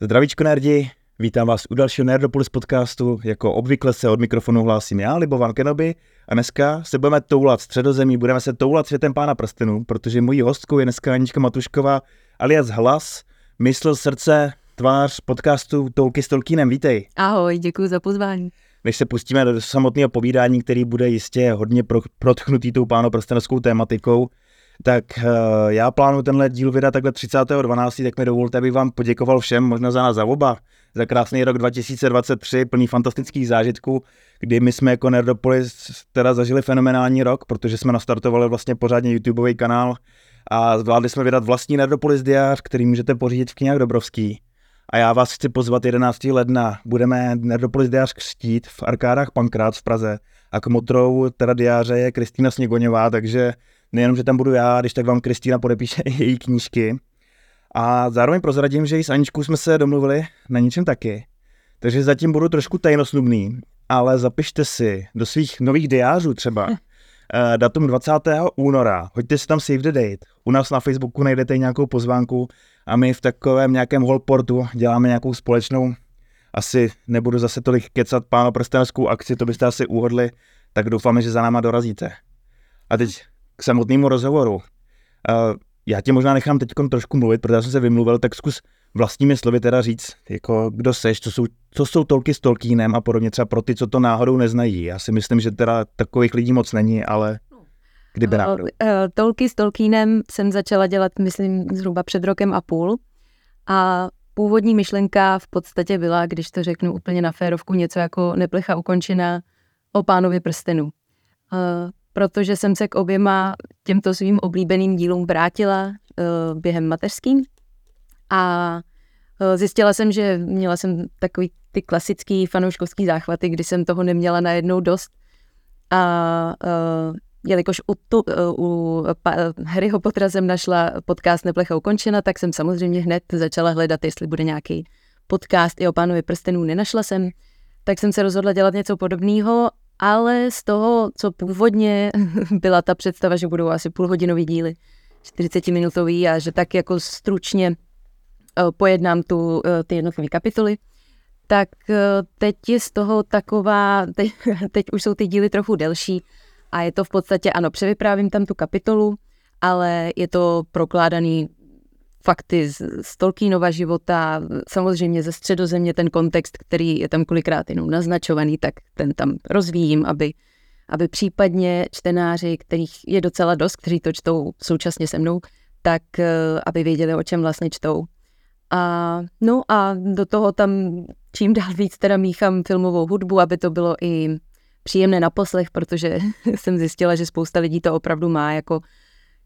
Zdravíčko nerdi, vítám vás u dalšího Nerdopolis podcastu. Jako obvykle se od mikrofonu hlásím já, Libovan Kenobi, a dneska se budeme toulat středozemí, budeme se toulat světem pána prstenů, protože mojí hostkou je dneska Anička Matušková, alias Hlas, mysl, srdce, tvář podcastu Toulky s Tolkienem. Vítej. Ahoj, děkuji za pozvání. Než se pustíme do samotného povídání, který bude jistě hodně pro, protchnutý tou pánoprstenovskou tématikou, tak uh, já plánuji tenhle díl vydat takhle 30.12., tak mi dovolte, abych vám poděkoval všem, možná za nás za oba, za krásný rok 2023, plný fantastických zážitků, kdy my jsme jako Nerdopolis teda zažili fenomenální rok, protože jsme nastartovali vlastně pořádně YouTubeový kanál a zvládli jsme vydat vlastní Nerdopolis diář, který můžete pořídit v knihách Dobrovský. A já vás chci pozvat 11. ledna. Budeme Nerdopolis diář křtít v arkádách Pankrát v Praze. A k motrou teda diáře je Kristýna Sněgoňová, takže nejenom, že tam budu já, když tak vám Kristýna podepíše její knížky. A zároveň prozradím, že i s Aničkou jsme se domluvili na něčem taky. Takže zatím budu trošku tajnosnubný, ale zapište si do svých nových diářů třeba uh, datum 20. února. Hoďte si tam save the date. U nás na Facebooku najdete nějakou pozvánku a my v takovém nějakém holportu děláme nějakou společnou, asi nebudu zase tolik kecat pánoprsteneckou akci, to byste asi uhodli, tak doufáme, že za náma dorazíte. A teď k samotnému rozhovoru. Uh, já tě možná nechám teď trošku mluvit, protože jsem se vymluvil, tak zkus vlastními slovy teda říct, jako kdo seš, co jsou, co jsou tolky s Tolkienem a podobně, třeba pro ty, co to náhodou neznají. Já si myslím, že teda takových lidí moc není, ale kdyby náhodou. Uh, tolky s Tolkienem jsem začala dělat, myslím, zhruba před rokem a půl a původní myšlenka v podstatě byla, když to řeknu úplně na férovku, něco jako neplecha ukončená o pánovi prstenu. Uh, protože jsem se k oběma těmto svým oblíbeným dílům vrátila uh, během mateřským. A uh, zjistila jsem, že měla jsem takový ty klasický fanouškovský záchvaty, kdy jsem toho neměla najednou dost. A uh, jelikož u, tu, u pa, Harryho Pottera jsem našla podcast Neplecha ukončena, tak jsem samozřejmě hned začala hledat, jestli bude nějaký podcast. I o pánovi prstenů. Nenašla jsem, tak jsem se rozhodla dělat něco podobného ale z toho, co původně byla ta představa, že budou asi půlhodinový díly, 40-minutový a že tak jako stručně eh, pojednám tu, eh, ty jednotlivé kapitoly, tak eh, teď je z toho taková, teď, teď už jsou ty díly trochu delší a je to v podstatě, ano, převyprávím tam tu kapitolu, ale je to prokládaný fakty z, z Tolkienova života, samozřejmě ze středozemě ten kontext, který je tam kolikrát jenom naznačovaný, tak ten tam rozvíjím, aby, aby případně čtenáři, kterých je docela dost, kteří to čtou současně se mnou, tak eh, aby věděli, o čem vlastně čtou. A, no a do toho tam čím dál víc teda míchám filmovou hudbu, aby to bylo i příjemné na poslech, protože jsem zjistila, že spousta lidí to opravdu má jako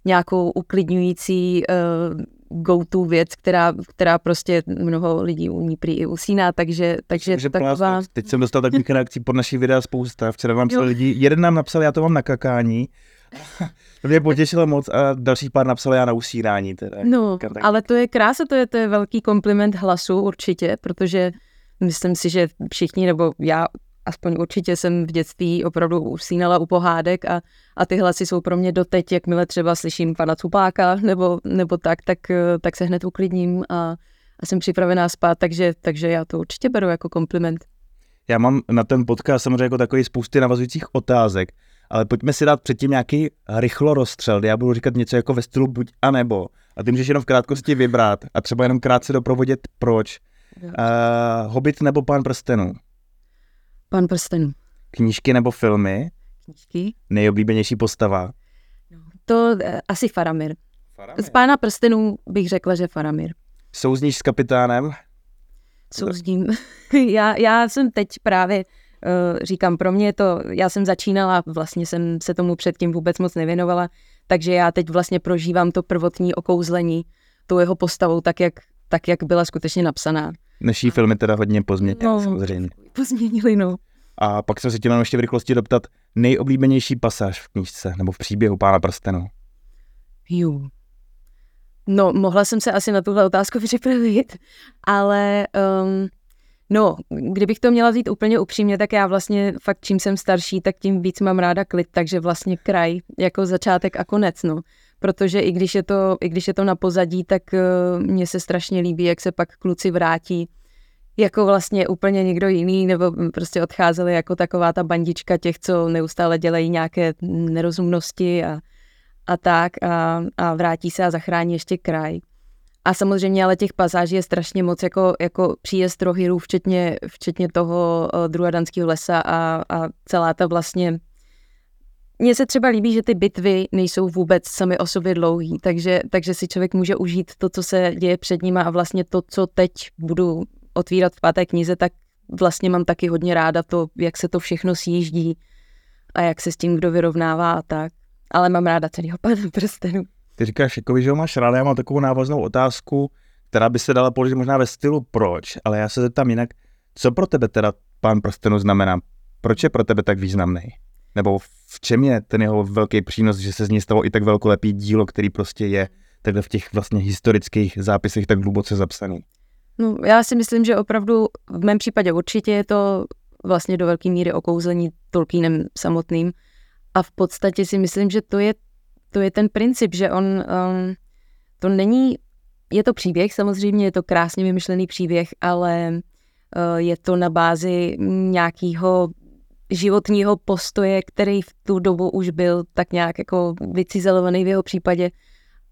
nějakou uklidňující uh, go-to věc, která, která prostě mnoho lidí umí prý i usíná, takže, takže že taková... Teď jsem dostal takových reakcí pod naší videa spousta. Včera vám psal lidi, jeden nám napsal, já to mám na kakání, to mě potěšilo moc a další pár napsal já na usínání. Teda. No, ale to je krása, to je, to je velký kompliment hlasu určitě, protože myslím si, že všichni, nebo já aspoň určitě jsem v dětství opravdu usínala u pohádek a, a ty hlasy jsou pro mě doteď, jakmile třeba slyším pana Cupáka nebo, nebo tak, tak, tak se hned uklidním a, a jsem připravená spát, takže, takže já to určitě beru jako kompliment. Já mám na ten podcast samozřejmě jako takový spousty navazujících otázek, ale pojďme si dát předtím nějaký rychlo rozstřel. Já budu říkat něco jako ve stylu buď a nebo. A ty můžeš jenom v krátkosti vybrat a třeba jenom krátce doprovodit proč. Uh, Hobbit nebo Pán prstenů? Pan prstenů. Knížky nebo filmy? Knížky. Nejoblíbenější postava? No, to uh, asi Faramir. Faramir. Z Pána prstenů bych řekla, že Faramir. Souzníš s kapitánem? Souzním. já, já jsem teď právě uh, říkám, pro mě to, já jsem začínala, vlastně jsem se tomu předtím vůbec moc nevěnovala, takže já teď vlastně prožívám to prvotní okouzlení tou jeho postavou, tak jak, tak jak byla skutečně napsaná. Naší filmy teda hodně pozměnili, no, samozřejmě. Pozměnili, no. A pak jsem se chtěl ještě v rychlosti doptat nejoblíbenější pasáž v knížce nebo v příběhu Pána prstenu. Jú. No, mohla jsem se asi na tuhle otázku připravit, ale um, No, kdybych to měla vzít úplně upřímně, tak já vlastně fakt čím jsem starší, tak tím víc mám ráda klid, takže vlastně kraj jako začátek a konec, no. Protože i když je to, i když je to na pozadí, tak uh, mně se strašně líbí, jak se pak kluci vrátí jako vlastně úplně někdo jiný, nebo prostě odcházeli jako taková ta bandička těch, co neustále dělají nějaké nerozumnosti a, a tak a, a vrátí se a zachrání ještě kraj. A samozřejmě ale těch pasáží je strašně moc, jako, jako příjezd rohyrů, včetně, včetně toho uh, druadanského lesa a, a celá ta vlastně mně se třeba líbí, že ty bitvy nejsou vůbec sami o sobě dlouhý, takže, takže si člověk může užít to, co se děje před nima a vlastně to, co teď budu otvírat v páté knize, tak vlastně mám taky hodně ráda to, jak se to všechno sjíždí a jak se s tím kdo vyrovnává a tak. Ale mám ráda celý pána prstenu. Ty říkáš, jako, že ho máš ráda, já mám takovou návaznou otázku, která by se dala položit možná ve stylu proč, ale já se zeptám jinak, co pro tebe teda pán prstenu znamená? Proč je pro tebe tak významný? Nebo v čem je ten jeho velký přínos, že se z něj stalo i tak velkolepý dílo, který prostě je takhle v těch vlastně historických zápisech tak hluboce zapsaný? No, já si myslím, že opravdu v mém případě určitě je to vlastně do velké míry okouzlení Tolkienem samotným. A v podstatě si myslím, že to je, to je ten princip, že on um, to není, je to příběh, samozřejmě je to krásně vymyšlený příběh, ale uh, je to na bázi nějakého životního postoje, který v tu dobu už byl tak nějak jako vycizelovaný v jeho případě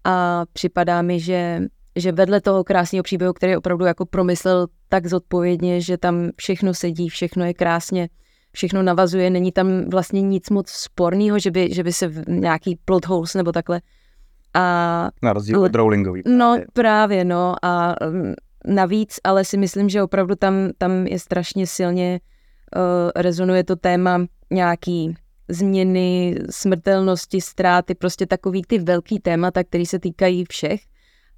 a připadá mi, že že vedle toho krásného příběhu, který opravdu jako promyslel tak zodpovědně, že tam všechno sedí, všechno je krásně, všechno navazuje, není tam vlastně nic moc sporného, že by, že by se nějaký plot holes nebo takhle. A, Na rozdíl od Rowlingový. No právě, no a mm, navíc, ale si myslím, že opravdu tam, tam je strašně silně uh, rezonuje to téma nějaký změny, smrtelnosti, ztráty, prostě takový ty velký témata, které se týkají všech.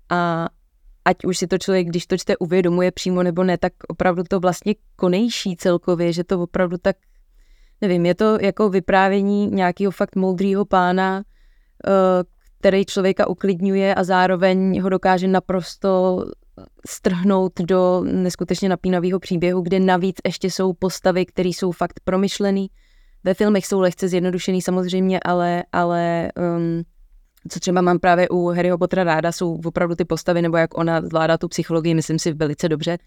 A ať už si to člověk, když to čte, uvědomuje přímo nebo ne, tak opravdu to vlastně konejší celkově, že to opravdu tak, nevím, je to jako vyprávění nějakého fakt moudrýho pána, eh, který člověka uklidňuje a zároveň ho dokáže naprosto strhnout do neskutečně napínavého příběhu, kde navíc ještě jsou postavy, které jsou fakt promyšlený. Ve filmech jsou lehce zjednodušený samozřejmě, ale, ale um, co třeba mám právě u Harryho Pottera ráda, jsou opravdu ty postavy, nebo jak ona zvládá tu psychologii, myslím si velice dobře.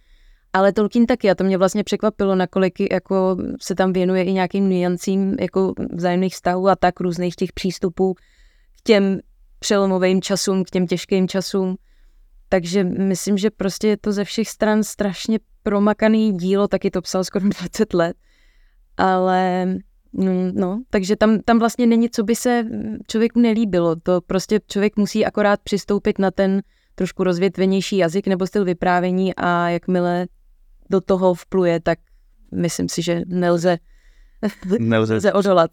Ale Tolkien taky, a to mě vlastně překvapilo, nakolik jako se tam věnuje i nějakým niancím jako vzájemných vztahů a tak různých těch přístupů k těm přelomovým časům, k těm těžkým časům. Takže myslím, že prostě je to ze všech stran strašně promakaný dílo, taky to psal skoro 20 let. Ale Mm, no, takže tam, tam vlastně není, co by se člověku nelíbilo. To prostě člověk musí akorát přistoupit na ten trošku rozvětvenější jazyk nebo styl vyprávění a jakmile do toho vpluje, tak myslím si, že nelze, nelze, nelze odolat.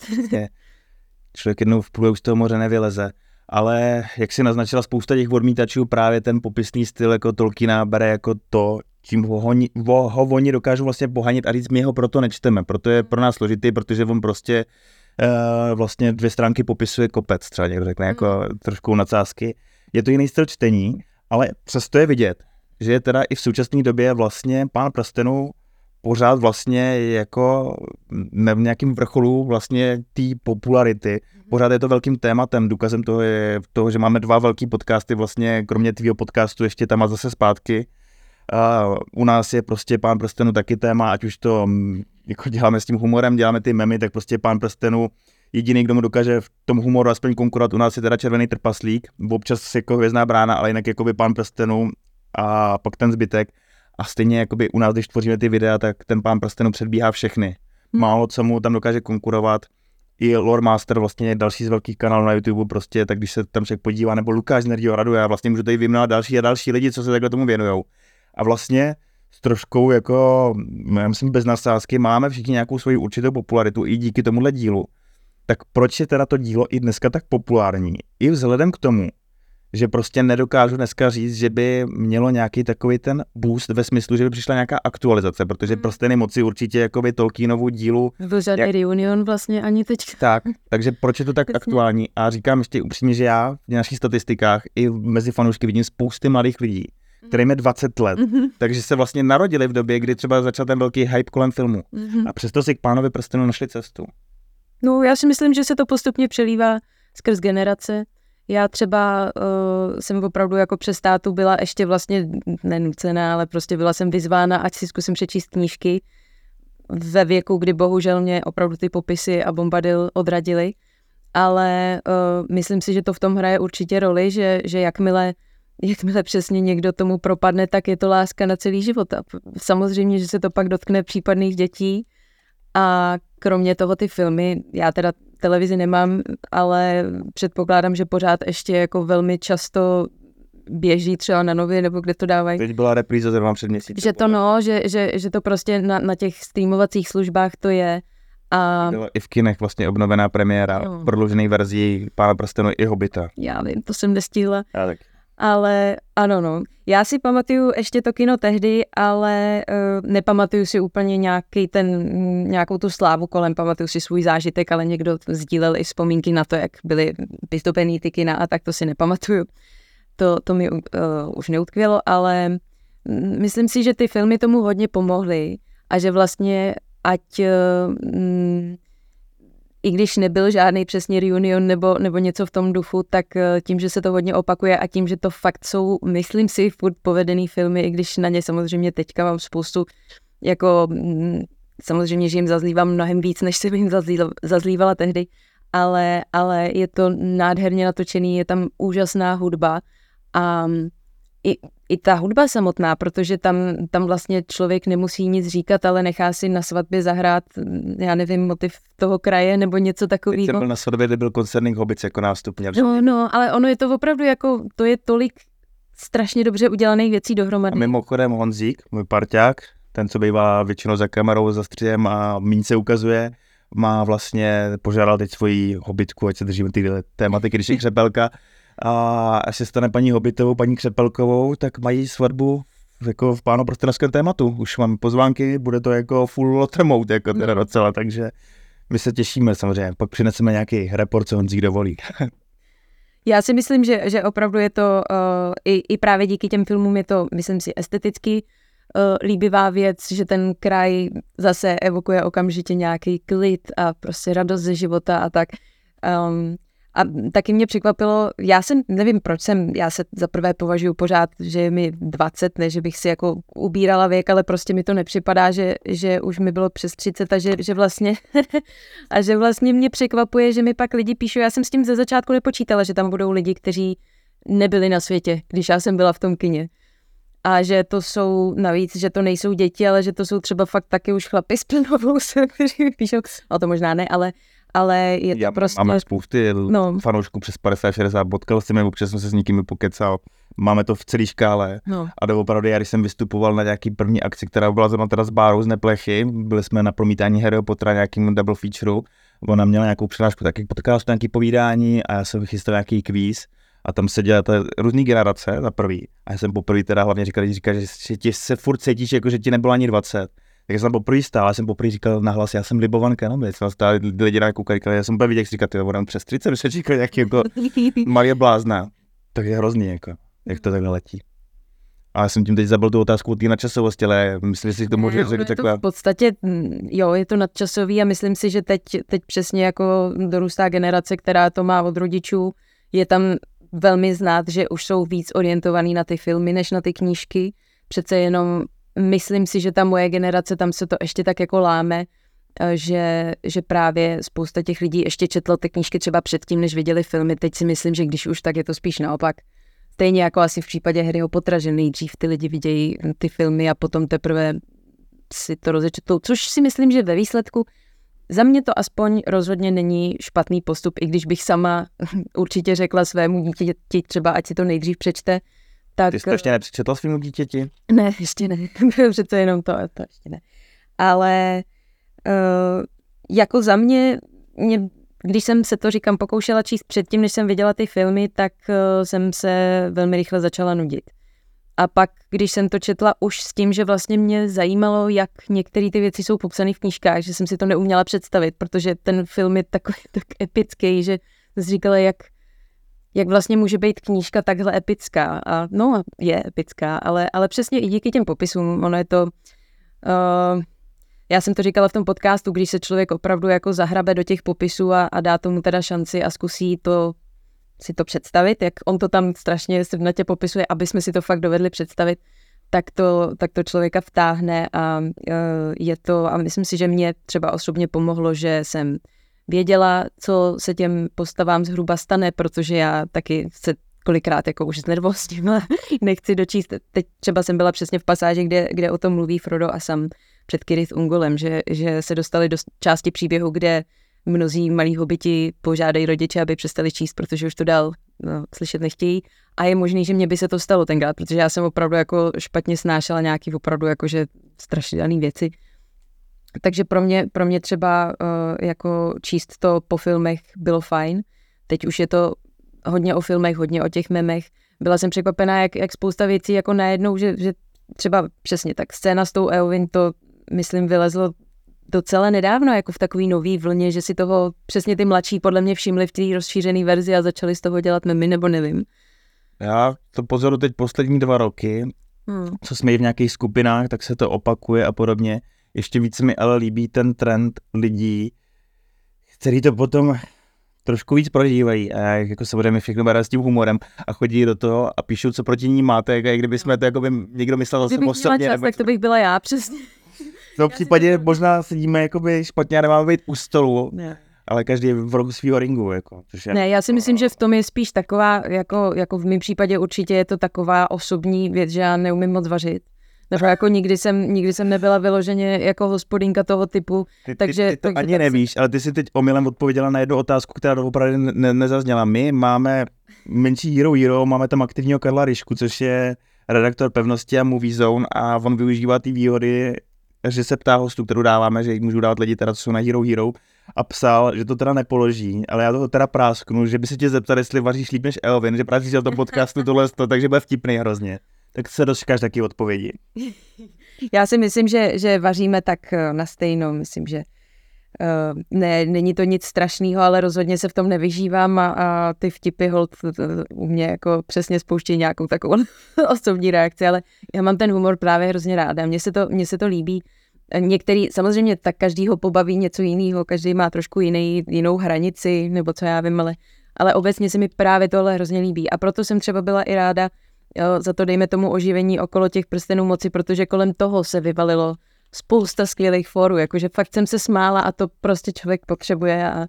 Člověk jednou vpluje, už toho moře nevyleze. Ale jak si naznačila spousta těch odmítačů, právě ten popisný styl jako Tolkiena bere jako to, čím ho, ho, ho oni dokážou vlastně pohanit a říct, my ho proto nečteme, proto je pro nás složitý, protože on prostě uh, vlastně dvě stránky popisuje kopec, třeba někdo řekne, jako mm. trošku nadsázky. Je to jiný styl čtení, ale přesto je vidět, že je teda i v současné době vlastně pán prstenů pořád vlastně jako v nějakém vrcholu vlastně té popularity. Pořád je to velkým tématem. Důkazem toho je toho, že máme dva velký podcasty vlastně, kromě tvýho podcastu ještě tam a zase zpátky Uh, u nás je prostě pán prstenu taky téma, ať už to mm, jako děláme s tím humorem, děláme ty memy, tak prostě pán prstenu jediný, kdo mu dokáže v tom humoru aspoň konkurovat, u nás je teda červený trpaslík, občas jako hvězdná brána, ale jinak jako by pán prstenu a pak ten zbytek. A stejně jako by u nás, když tvoříme ty videa, tak ten pán prstenu předbíhá všechny. Hmm. Málo co mu tam dokáže konkurovat. I Lore Master, vlastně další z velkých kanálů na YouTube, prostě, tak když se tam člověk podívá, nebo Lukáš z Nerdio Radu, já vlastně můžu tady vyjmenovat další a další lidi, co se takhle tomu věnují a vlastně s troškou jako, já myslím bez nasázky, máme všichni nějakou svoji určitou popularitu i díky tomuhle dílu. Tak proč je teda to dílo i dneska tak populární? I vzhledem k tomu, že prostě nedokážu dneska říct, že by mělo nějaký takový ten boost ve smyslu, že by přišla nějaká aktualizace, protože hmm. prostě moci určitě jakoby Tolkienovu dílu. Byl žádný jak... reunion vlastně ani teď. Tak, takže proč je to tak aktuální? A říkám ještě upřímně, že já v našich statistikách i mezi fanoušky vidím spousty mladých lidí, kterým je 20 let. Mm-hmm. Takže se vlastně narodili v době, kdy třeba začal ten velký hype kolem filmu. Mm-hmm. A přesto si k pánovi prstenu našli cestu. No, já si myslím, že se to postupně přelívá skrz generace. Já třeba uh, jsem opravdu jako přes tátu byla ještě vlastně nenucená, ale prostě byla jsem vyzvána, ať si zkusím přečíst knížky ve věku, kdy bohužel mě opravdu ty popisy a bombadil odradili. Ale uh, myslím si, že to v tom hraje určitě roli, že, že jakmile, jakmile přesně někdo tomu propadne, tak je to láska na celý život. A samozřejmě, že se to pak dotkne případných dětí, a kromě toho ty filmy, já teda televizi nemám, ale předpokládám, že pořád ještě jako velmi často běží třeba na nově, nebo kde to dávají. Teď byla repríza zrovna před měsícem. Že to no, že, že, že to prostě na, na těch streamovacích službách to je. A... Byla i v kinech vlastně obnovená premiéra, no. prodloužený verzí Pána prstenu i Hobita. Já vím, to jsem nestihla. Já tak. Ale ano, no. Já si pamatuju ještě to kino tehdy, ale uh, nepamatuju si úplně nějaký ten, nějakou tu slávu kolem, pamatuju si svůj zážitek, ale někdo sdílel i vzpomínky na to, jak byly vystoupený ty kina a tak to si nepamatuju. To, to mi uh, už neutkvělo, ale myslím si, že ty filmy tomu hodně pomohly a že vlastně ať uh, i když nebyl žádný přesně reunion nebo, nebo něco v tom duchu, tak eh, tím, že se to hodně opakuje a tím, že to fakt jsou, myslím si, furt povedený filmy, i když na ně samozřejmě teďka mám spoustu, jako mm, samozřejmě, že jim zazlívám mnohem víc, než jsem jim zazlívala tehdy, ale, ale je to nádherně natočený, je tam úžasná hudba a i, i ta hudba samotná, protože tam, tam vlastně člověk nemusí nic říkat, ale nechá si na svatbě zahrát, já nevím, motiv toho kraje nebo něco takového. Teď byl na svatbě, kde byl koncertní hobic jako nástup měl. No, no, ale ono je to opravdu jako, to je tolik strašně dobře udělaných věcí dohromady. A mimochodem Honzík, můj parťák, ten, co bývá většinou za kamerou, za střihem a míň se ukazuje, má vlastně, požádal teď svoji hobitku, ať se držíme ty tématiky, když je křepelka, a až se stane paní Hobitovou, paní Křepelkovou, tak mají svatbu jako v páno prstenském tématu. Už mám pozvánky, bude to jako full lotte mode, jako teda no. docela, takže my se těšíme samozřejmě. Pak přineseme nějaký report, co Honzík dovolí. Já si myslím, že, že opravdu je to uh, i, i právě díky těm filmům je to, myslím si, esteticky uh, líbivá věc, že ten kraj zase evokuje okamžitě nějaký klid a prostě radost ze života a tak. Um, a taky mě překvapilo, já jsem, nevím proč jsem, já se za prvé považuji pořád, že je mi 20, ne, že bych si jako ubírala věk, ale prostě mi to nepřipadá, že, že už mi bylo přes 30 a že, že vlastně, a že vlastně mě překvapuje, že mi pak lidi píšou, já jsem s tím ze začátku nepočítala, že tam budou lidi, kteří nebyli na světě, když já jsem byla v tom kině. A že to jsou navíc, že to nejsou děti, ale že to jsou třeba fakt taky už chlapy s plnovou kteří píšou, no to možná ne, ale ale je to Já, prostě... Máme spousty no. fanoušků přes 50-60, potkal jsem je, občas jsem se s někým pokecal, máme to v celé škále no. a doopravdy já, když jsem vystupoval na nějaký první akci, která byla zrovna teda s Bárou z Neplechy, byli jsme na promítání Harryho Pottera nějakým double featureu, ona měla nějakou přihlášku, taky potkal jsem nějaký povídání a já jsem chystal nějaký kvíz a tam se dělá různé generace za prvý. A já jsem poprvé teda hlavně říkal, že, říkal, že ti se furt cítíš, jako že ti nebylo ani 20 tak jsem poprvé stál, já jsem poprvé říkal nahlas, já jsem Libovan Kenobi, jsem stál, lidi na koukají, já jsem byl vidět, jak říkat, ty on přes 30, že říkal, jak jako malý blázna. Tak je hrozný, jako, jak to takhle letí. A já jsem tím teď zabil tu otázku o té nadčasovosti, ale myslím si, že to může řekl takhle. v podstatě, jo, je to nadčasový a myslím si, že teď, teď přesně jako dorůstá generace, která to má od rodičů, je tam velmi znát, že už jsou víc orientovaný na ty filmy, než na ty knížky. Přece jenom myslím si, že ta moje generace, tam se to ještě tak jako láme, eh, že, že právě spousta těch lidí ještě četlo ty knížky třeba předtím, než viděli filmy. Teď si myslím, že když už tak je to spíš naopak. Stejně jako asi v případě Harryho Pottera, že nejdřív ty lidi vidějí ty filmy a potom teprve si to rozečtou, což si myslím, že ve výsledku za mě to aspoň rozhodně není špatný postup, i když bych sama určitě řekla svému dítěti třeba, ať si to nejdřív přečte, tak... Ty jsi to ještě nepřečetla svým dítěti? Ne, ještě ne. Přece jenom to, to ještě ne. Ale uh, jako za mě, mě, když jsem se to, říkám, pokoušela číst předtím, než jsem viděla ty filmy, tak uh, jsem se velmi rychle začala nudit. A pak, když jsem to četla už s tím, že vlastně mě zajímalo, jak některé ty věci jsou popsané v knížkách, že jsem si to neuměla představit, protože ten film je takový tak epický, že jsem si říkala, jak jak vlastně může být knížka takhle epická. A no, je epická, ale, ale přesně i díky těm popisům, ono je to... Uh, já jsem to říkala v tom podcastu, když se člověk opravdu jako zahrabe do těch popisů a, a dá tomu teda šanci a zkusí to si to představit, jak on to tam strašně srdnatě popisuje, aby jsme si to fakt dovedli představit, tak to, tak to člověka vtáhne a uh, je to, a myslím si, že mě třeba osobně pomohlo, že jsem věděla, co se těm postavám zhruba stane, protože já taky se kolikrát jako už znervostím, ale nechci dočíst. Teď třeba jsem byla přesně v pasáži, kde, kde o tom mluví Frodo a sam před Kirith Ungolem, že, že se dostali do části příběhu, kde mnozí malí hobiti požádají rodiče, aby přestali číst, protože už to dál no, slyšet nechtějí. A je možný, že mě by se to stalo tenkrát, protože já jsem opravdu jako špatně snášela nějaký opravdu jakože strašidelné věci. Takže pro mě, pro mě třeba uh, jako číst to po filmech bylo fajn. Teď už je to hodně o filmech, hodně o těch memech. Byla jsem překvapená, jak, jak spousta věcí jako najednou, že, že třeba přesně tak scéna s tou Eowyn, to myslím vylezlo docela nedávno, jako v takový nový vlně, že si toho přesně ty mladší podle mě všimli v té rozšířené verzi a začali z toho dělat memy, nebo nevím. Já to pozoru teď poslední dva roky, hmm. co jsme i v nějakých skupinách, tak se to opakuje a podobně. Ještě víc mi ale líbí ten trend lidí, který to potom trošku víc prožívají a jako se budeme všechno brát s tím humorem a chodí do toho a píšou, co proti ní máte, jak kdyby jsme to jako by někdo myslel zase osobně. Čas, tak to bych byla já, přesně. V tom případě to... možná sedíme jakoby špatně a nemáme být u stolu. Ne. Ale každý je v rohu svého ringu. Jako, což je... Ne, já si myslím, že v tom je spíš taková, jako, jako v mém případě určitě je to taková osobní věc, že já neumím moc vařit. Nebo jako nikdy jsem, nikdy jsem nebyla vyloženě jako hospodinka toho typu. Ty, takže, ty, ty to takže ani nevíš, ale ty si teď omylem odpověděla na jednu otázku, která opravdu ne, nezazněla. My máme menší Hero Hero, máme tam aktivního Karla Ryšku, což je redaktor pevnosti a Movie Zone a on využívá ty výhody že se ptá hostů, kterou dáváme, že jich můžu dát lidi, teda co jsou na Hero Hero, a psal, že to teda nepoloží, ale já toho teda prásknu, že by se tě zeptal, jestli vaříš líp než Elvin, že právě o tom podcastu tohle, to, takže bude vtipný hrozně. Tak se dočkáš taky odpovědi. Já si myslím, že, že vaříme tak eh, na stejno, myslím, že Uh, ne, není to nic strašného, ale rozhodně se v tom nevyžívám a, a ty vtipy hold u mě jako přesně spouští nějakou takovou osobní reakci, ale já mám ten humor právě hrozně ráda, mně se to, mně se to líbí. Některý, samozřejmě tak každý ho pobaví něco jiného, každý má trošku jiný, jinou hranici, nebo co já vím, ale, ale obecně se mi právě tohle hrozně líbí a proto jsem třeba byla i ráda jo, za to dejme tomu oživení okolo těch prstenů moci, protože kolem toho se vyvalilo spousta skvělých fórů, jakože fakt jsem se smála a to prostě člověk potřebuje a,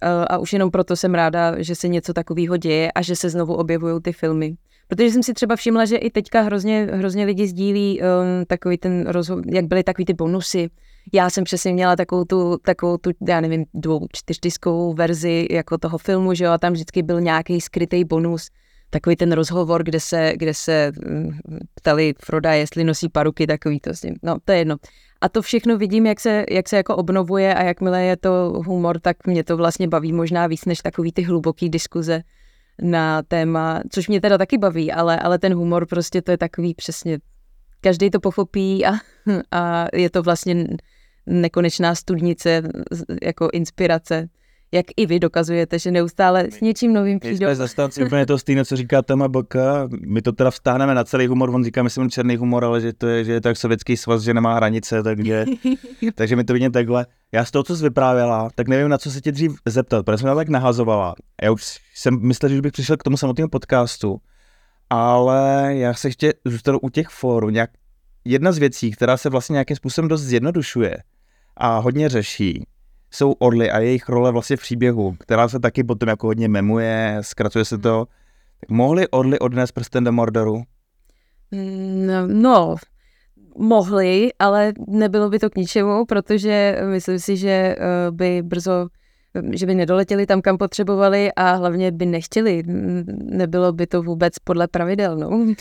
a, a už jenom proto jsem ráda, že se něco takového děje a že se znovu objevují ty filmy. Protože jsem si třeba všimla, že i teďka hrozně, hrozně lidi sdílí um, takový ten rozho- jak byly takový ty bonusy. Já jsem přesně měla takovou tu, takovou tu, já nevím, dvou, čtyřdiskovou verzi jako toho filmu, že jo, a tam vždycky byl nějaký skrytý bonus takový ten rozhovor, kde se, kde se mm, ptali Froda, jestli nosí paruky, takový to s ním. No, to je jedno. A to všechno vidím, jak se, jak se jako obnovuje a jakmile je to humor, tak mě to vlastně baví možná víc než takový ty hluboký diskuze na téma, což mě teda taky baví, ale, ale ten humor prostě to je takový přesně, každý to pochopí a, a je to vlastně nekonečná studnice jako inspirace jak i vy dokazujete, že neustále s něčím novým přijdou. My jsme zastanci úplně to stejné, co říká Tama Boka. My to teda vstáhneme na celý humor, on říká, myslím, černý humor, ale že to je, že je to jak sovětský svaz, že nemá hranice, takže, takže my to vidíme takhle. Já z toho, co jsi vyprávěla, tak nevím, na co se tě dřív zeptat, protože jsem tak nahazovala. Já už jsem myslel, že bych přišel k tomu samotnému podcastu, ale já se ještě zůstanu u těch fórů. Nějak, jedna z věcí, která se vlastně nějakým způsobem dost zjednodušuje a hodně řeší, jsou orly a jejich role vlastně v příběhu, která se taky potom jako hodně memuje, zkracuje se to. Tak mohli orly odnést prsten do Mordoru? No, no, mohli, ale nebylo by to k ničemu, protože myslím si, že eh, by brzo že by nedoletěli tam, kam potřebovali a hlavně by nechtěli. Nebylo by to vůbec podle pravidel. No.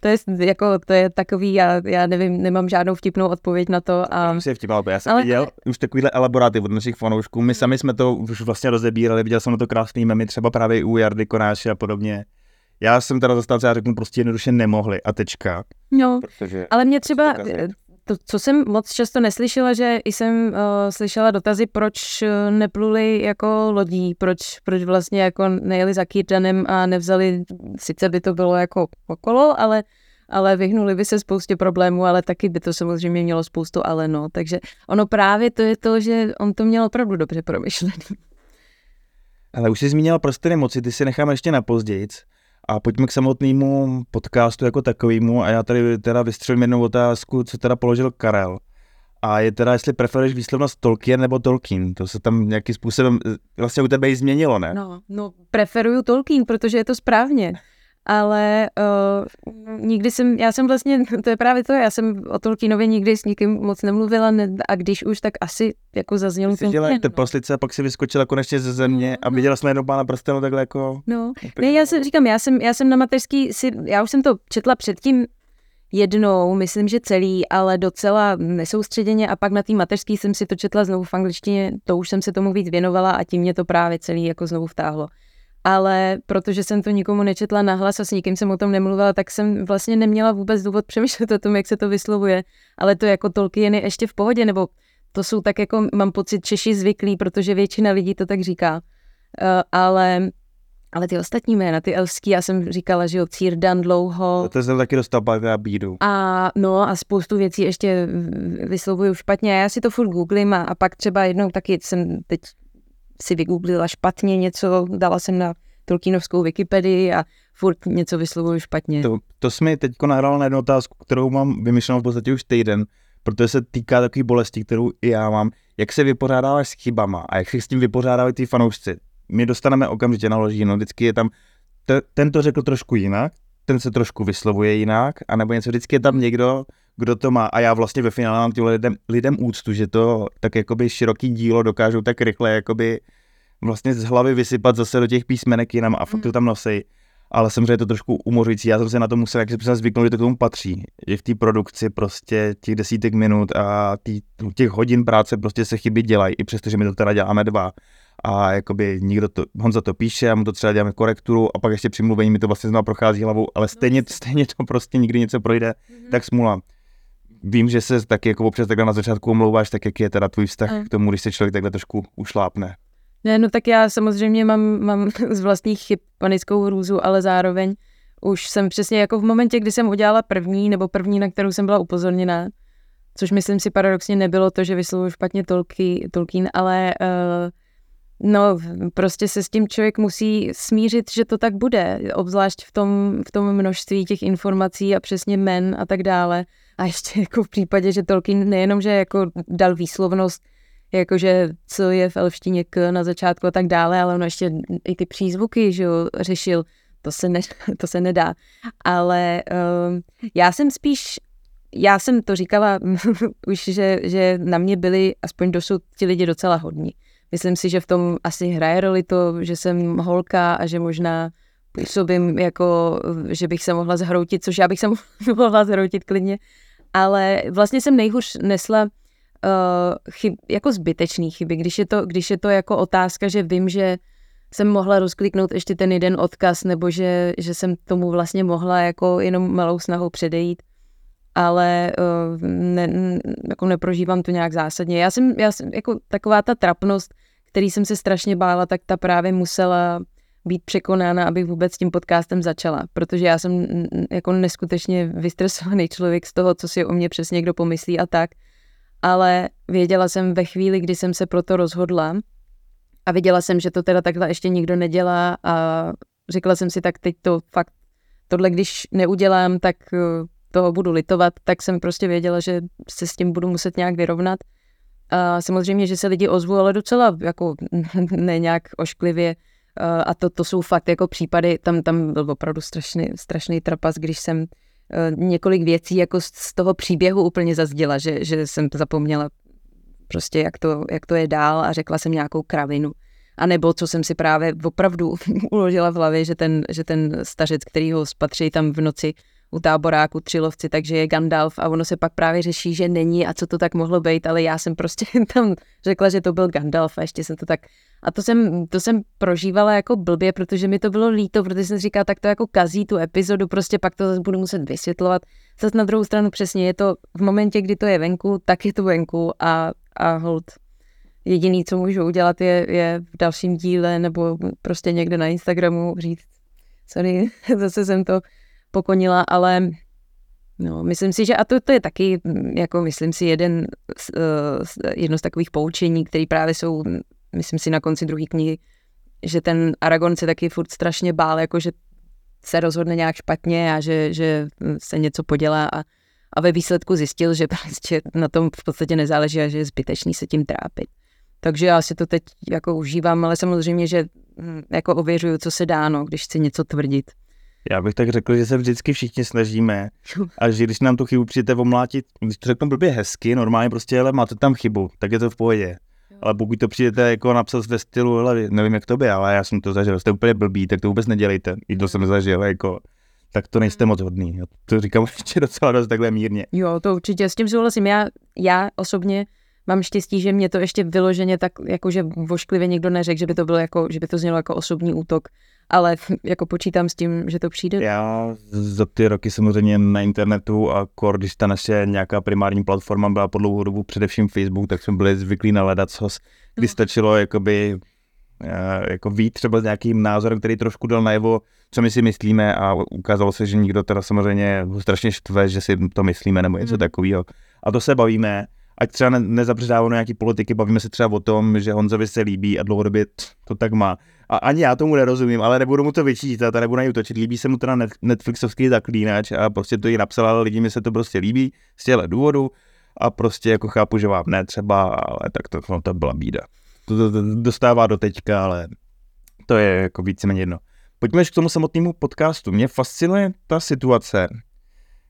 to, je, jako, to je takový, já, já nevím, nemám žádnou vtipnou odpověď na to. A... Je vtipná, já jsem Ale... viděl už takovýhle elaboráty od našich fanoušků. My sami jsme to už vlastně rozebírali, viděl jsem na to krásný memy, třeba právě u Jardy Konáše a podobně. Já jsem teda zastánce, já řeknu prostě jednoduše nemohli a tečka. No, ale mě třeba to, co jsem moc často neslyšela, že jsem uh, slyšela dotazy, proč nepluli jako lodí, proč, proč vlastně jako nejeli za Kýrdanem a nevzali, sice by to bylo jako okolo, ale ale vyhnuli by se spoustě problémů, ale taky by to samozřejmě mělo spoustu ale no. Takže ono právě to je to, že on to měl opravdu dobře promyšlený. Ale už jsi zmínila prostory moci, ty si necháme ještě na pozdějc. A pojďme k samotnému podcastu jako takovému a já tady teda vystřelím jednu otázku, co teda položil Karel. A je teda, jestli preferuješ výslovnost Tolkien nebo Tolkien. To se tam nějakým způsobem vlastně u tebe i změnilo, ne? No, no preferuju Tolkien, protože je to správně ale uh, nikdy jsem, já jsem vlastně, to je právě to, já jsem o Tolkienovi nikdy s nikým moc nemluvila ne, a když už, tak asi jako zaznělo Jsi dělala no. paslice a pak si vyskočila konečně ze země no, a viděla no. jsme jednou pána prstenu takhle jako... No, ne, já jsem, říkám, já jsem, já jsem na mateřský si, já už jsem to četla předtím jednou, myslím, že celý, ale docela nesoustředěně a pak na té mateřský jsem si to četla znovu v angličtině, to už jsem se tomu víc věnovala a tím mě to právě celý jako znovu vtáhlo ale protože jsem to nikomu nečetla nahlas a s nikým jsem o tom nemluvila, tak jsem vlastně neměla vůbec důvod přemýšlet o tom, jak se to vyslovuje. Ale to jako Tolkien je ještě v pohodě, nebo to jsou tak jako, mám pocit, Češi zvyklí, protože většina lidí to tak říká. Uh, ale ale ty ostatní jména, ty elský, já jsem říkala, že jo, Círdan dlouho. To jsem taky dostal na bídu. A no a spoustu věcí ještě vyslovuju špatně. Já si to furt googlím a, a pak třeba jednou taky jsem teď si vygooglila špatně něco, dala jsem na Tolkienovskou Wikipedii a furt něco vyslovuju špatně. To, to jsi mi teď nahrál na jednu otázku, kterou mám vymyšlenou v podstatě už týden, protože se týká takové bolesti, kterou i já mám. Jak se vypořádáváš s chybama a jak se s tím vypořádávají ty fanoušci? My dostaneme okamžitě na no vždycky je tam, t- ten to řekl trošku jinak, ten se trošku vyslovuje jinak, anebo něco, vždycky je tam někdo, kdo to má. A já vlastně ve finále mám těm lidem, lidem úctu, že to tak jakoby široký dílo dokážou tak rychle jakoby vlastně z hlavy vysypat zase do těch písmenek jinam a fakt to hmm. tam nosej. Ale samozřejmě je to trošku umořující. Já jsem se na to musel, jak se zvyknout, že to k tomu patří. Že v té produkci prostě těch desítek minut a tý, těch hodin práce prostě se chyby dělají, i přesto, že my to teda děláme dva. A jakoby někdo to, Honza to píše a mu to třeba děláme korekturu a pak ještě při mluvení mi to vlastně znovu prochází hlavou, ale stejně, stejně to prostě nikdy něco projde, mm-hmm. tak smula vím, že se taky jako občas takhle na začátku omlouváš, tak jak je teda tvůj vztah mm. k tomu, když se člověk takhle trošku ušlápne? Ne, no tak já samozřejmě mám, mám z vlastních chyb panickou hrůzu, ale zároveň už jsem přesně jako v momentě, kdy jsem udělala první, nebo první, na kterou jsem byla upozorněná, což myslím si paradoxně nebylo to, že vyslovuji špatně Tolkien, ale uh, No, prostě se s tím člověk musí smířit, že to tak bude, obzvlášť v tom, v tom množství těch informací a přesně men a tak dále. A ještě jako v případě, že Tolkien nejenom, že jako dal výslovnost, jakože co je v elštině k na začátku a tak dále, ale ono ještě i ty přízvuky, že jo, řešil, to se, ne, to se nedá. Ale um, já jsem spíš, já jsem to říkala už, že, že na mě byli aspoň dosud ti lidi docela hodní. Myslím si, že v tom asi hraje roli to, že jsem holka a že možná působím jako, že bych se mohla zhroutit, což já bych se mohla zhroutit klidně, ale vlastně jsem nejhůř nesla uh, chyb, jako zbytečný chyby, když je, to, když je to jako otázka, že vím, že jsem mohla rozkliknout ještě ten jeden odkaz, nebo že, že jsem tomu vlastně mohla jako jenom malou snahou předejít ale uh, ne, jako neprožívám to nějak zásadně. Já jsem, já jsem jako taková ta trapnost, který jsem se strašně bála, tak ta právě musela být překonána, abych vůbec s tím podcastem začala, protože já jsem jako neskutečně vystresovaný člověk z toho, co si o mě přesně kdo pomyslí a tak, ale věděla jsem ve chvíli, kdy jsem se proto rozhodla a viděla jsem, že to teda takhle ještě nikdo nedělá a řekla jsem si, tak teď to fakt, tohle když neudělám, tak eh, toho budu litovat, tak jsem prostě věděla, že se s tím budu muset nějak vyrovnat. A samozřejmě, že se lidi ozvu, ale docela jako ne nějak ošklivě. A to, to jsou fakt jako případy, tam, tam byl opravdu strašný, strašný trapas, když jsem e, několik věcí jako z toho příběhu úplně zazděla, že, že jsem zapomněla prostě, jak to, jak to je dál a řekla jsem nějakou kravinu. A nebo co jsem si právě opravdu uložila v hlavě, že ten, že ten stařec, který ho spatří tam v noci, u táboráku Třilovci, takže je Gandalf a ono se pak právě řeší, že není a co to tak mohlo být, ale já jsem prostě tam řekla, že to byl Gandalf a ještě jsem to tak... A to jsem, to jsem prožívala jako blbě, protože mi to bylo líto, protože jsem říkala, tak to jako kazí tu epizodu, prostě pak to zase budu muset vysvětlovat. zase na druhou stranu přesně je to v momentě, kdy to je venku, tak je to venku a, a hold jediný, co můžu udělat, je, je v dalším díle nebo prostě někde na Instagramu říct, sorry, zase jsem to pokonila, ale no, myslím si, že a to, to je taky, jako myslím si, jeden, uh, jedno z takových poučení, které právě jsou, myslím si, na konci druhé knihy, že ten Aragon se taky furt strašně bál, jako že se rozhodne nějak špatně a že, že se něco podělá a, a ve výsledku zjistil, že prostě na tom v podstatě nezáleží a že je zbytečný se tím trápit. Takže já si to teď jako užívám, ale samozřejmě, že jako ověřuju, co se dá, no, když chci něco tvrdit. Já bych tak řekl, že se vždycky všichni snažíme a že když nám tu chybu přijete omlátit, když to řeknu blbě hezky, normálně prostě, ale máte tam chybu, tak je to v pohodě. Ale pokud to přijdete jako napsat ve stylu, ale nevím jak to by, ale já jsem to zažil, jste úplně blbý, tak to vůbec nedělejte. I to jsem zažil, jako, tak to nejste moc hodný. To říkám ještě docela dost takhle mírně. Jo, to určitě, s tím souhlasím. Já, já osobně mám štěstí, že mě to ještě vyloženě tak, jakože vošklivě někdo neřekl, že by to bylo jako, že by to znělo jako osobní útok, ale jako počítám s tím, že to přijde. Já za ty roky samozřejmě na internetu a kor, když ta naše nějaká primární platforma byla po dlouhou dobu především Facebook, tak jsme byli zvyklí na ledacos, kdy no. stačilo jakoby eh, jako vít třeba s nějakým názorem, který trošku dal najevo, co my si myslíme a ukázalo se, že nikdo teda samozřejmě strašně štve, že si to myslíme nebo něco hmm. takového. A to se bavíme ať třeba ne, nezapředáváme nějaký politiky, bavíme se třeba o tom, že Honzovi se líbí a dlouhodobě to tak má. A ani já tomu nerozumím, ale nebudu mu to vyčítat a nebudu na něj utočit. Líbí se mu teda Netflixovský zaklínač a prostě to jí napsal, ale lidi mi se to prostě líbí z těchto důvodů a prostě jako chápu, že vám ne třeba, ale tak to, no, to byla bída. To, to, to dostává do teďka, ale to je jako víceméně jedno. Pojďme k tomu samotnému podcastu. Mě fascinuje ta situace,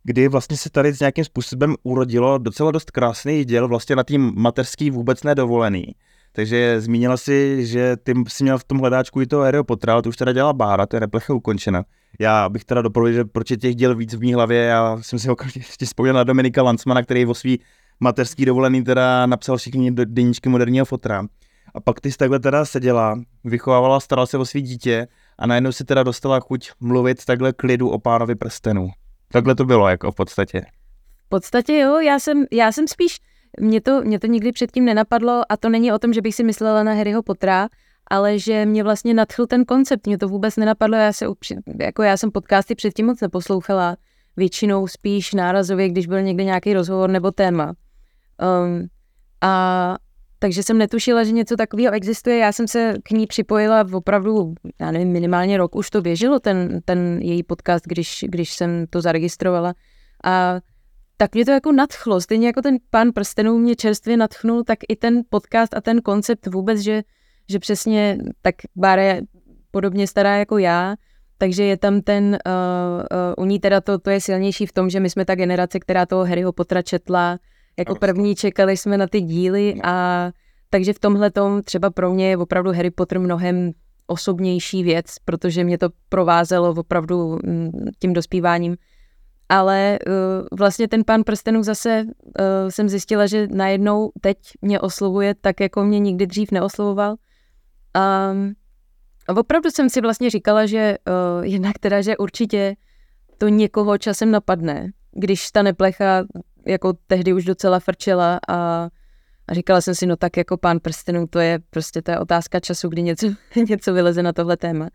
kdy vlastně se tady s nějakým způsobem urodilo docela dost krásný děl vlastně na tým materský vůbec nedovolený. Takže zmínila si, že ty si měl v tom hledáčku i to Aereo Potra, to už teda dělá Bára, to je replecha ukončena. Já bych teda doporučil, že proč je těch děl víc v mý hlavě, já jsem si okamžitě vzpomněl na Dominika Lancmana, který o svý materský dovolený teda napsal všichni deníčky moderního fotra. A pak ty jsi takhle teda seděla, vychovávala, starala se o svý dítě a najednou si teda dostala chuť mluvit takhle klidu o pánovi prstenu. Takhle to bylo jako v podstatě. V podstatě jo, já jsem, já jsem spíš, mě to, mě to nikdy předtím nenapadlo a to není o tom, že bych si myslela na Harryho Pottera, ale že mě vlastně nadchl ten koncept, mě to vůbec nenapadlo, já, se, jako já jsem podcasty předtím moc neposlouchala, většinou spíš nárazově, když byl někde nějaký rozhovor nebo téma. Um, a takže jsem netušila, že něco takového existuje. Já jsem se k ní připojila v opravdu, já nevím, minimálně rok už to běželo, ten, ten její podcast, když, když jsem to zaregistrovala. A tak mě to jako nadchlo. Stejně jako ten pán prstenů mě čerstvě nadchnul, tak i ten podcast a ten koncept vůbec, že, že přesně tak Bára je podobně stará jako já, takže je tam ten, uh, uh, u ní teda to, to je silnější v tom, že my jsme ta generace, která toho Harryho Pottera četla, jako první čekali jsme na ty díly a takže v tomhle tom třeba pro mě je opravdu Harry Potter mnohem osobnější věc, protože mě to provázelo opravdu mm, tím dospíváním. Ale uh, vlastně ten pán prstenů zase uh, jsem zjistila, že najednou teď mě oslovuje tak, jako mě nikdy dřív neoslovoval. Um, a opravdu jsem si vlastně říkala, že uh, jednak teda, že určitě to někoho časem napadne, když ta neplecha jako tehdy už docela frčela a, a říkala jsem si, no tak jako pán prstenů, to je prostě ta otázka času, kdy něco, něco vyleze na tohle téma.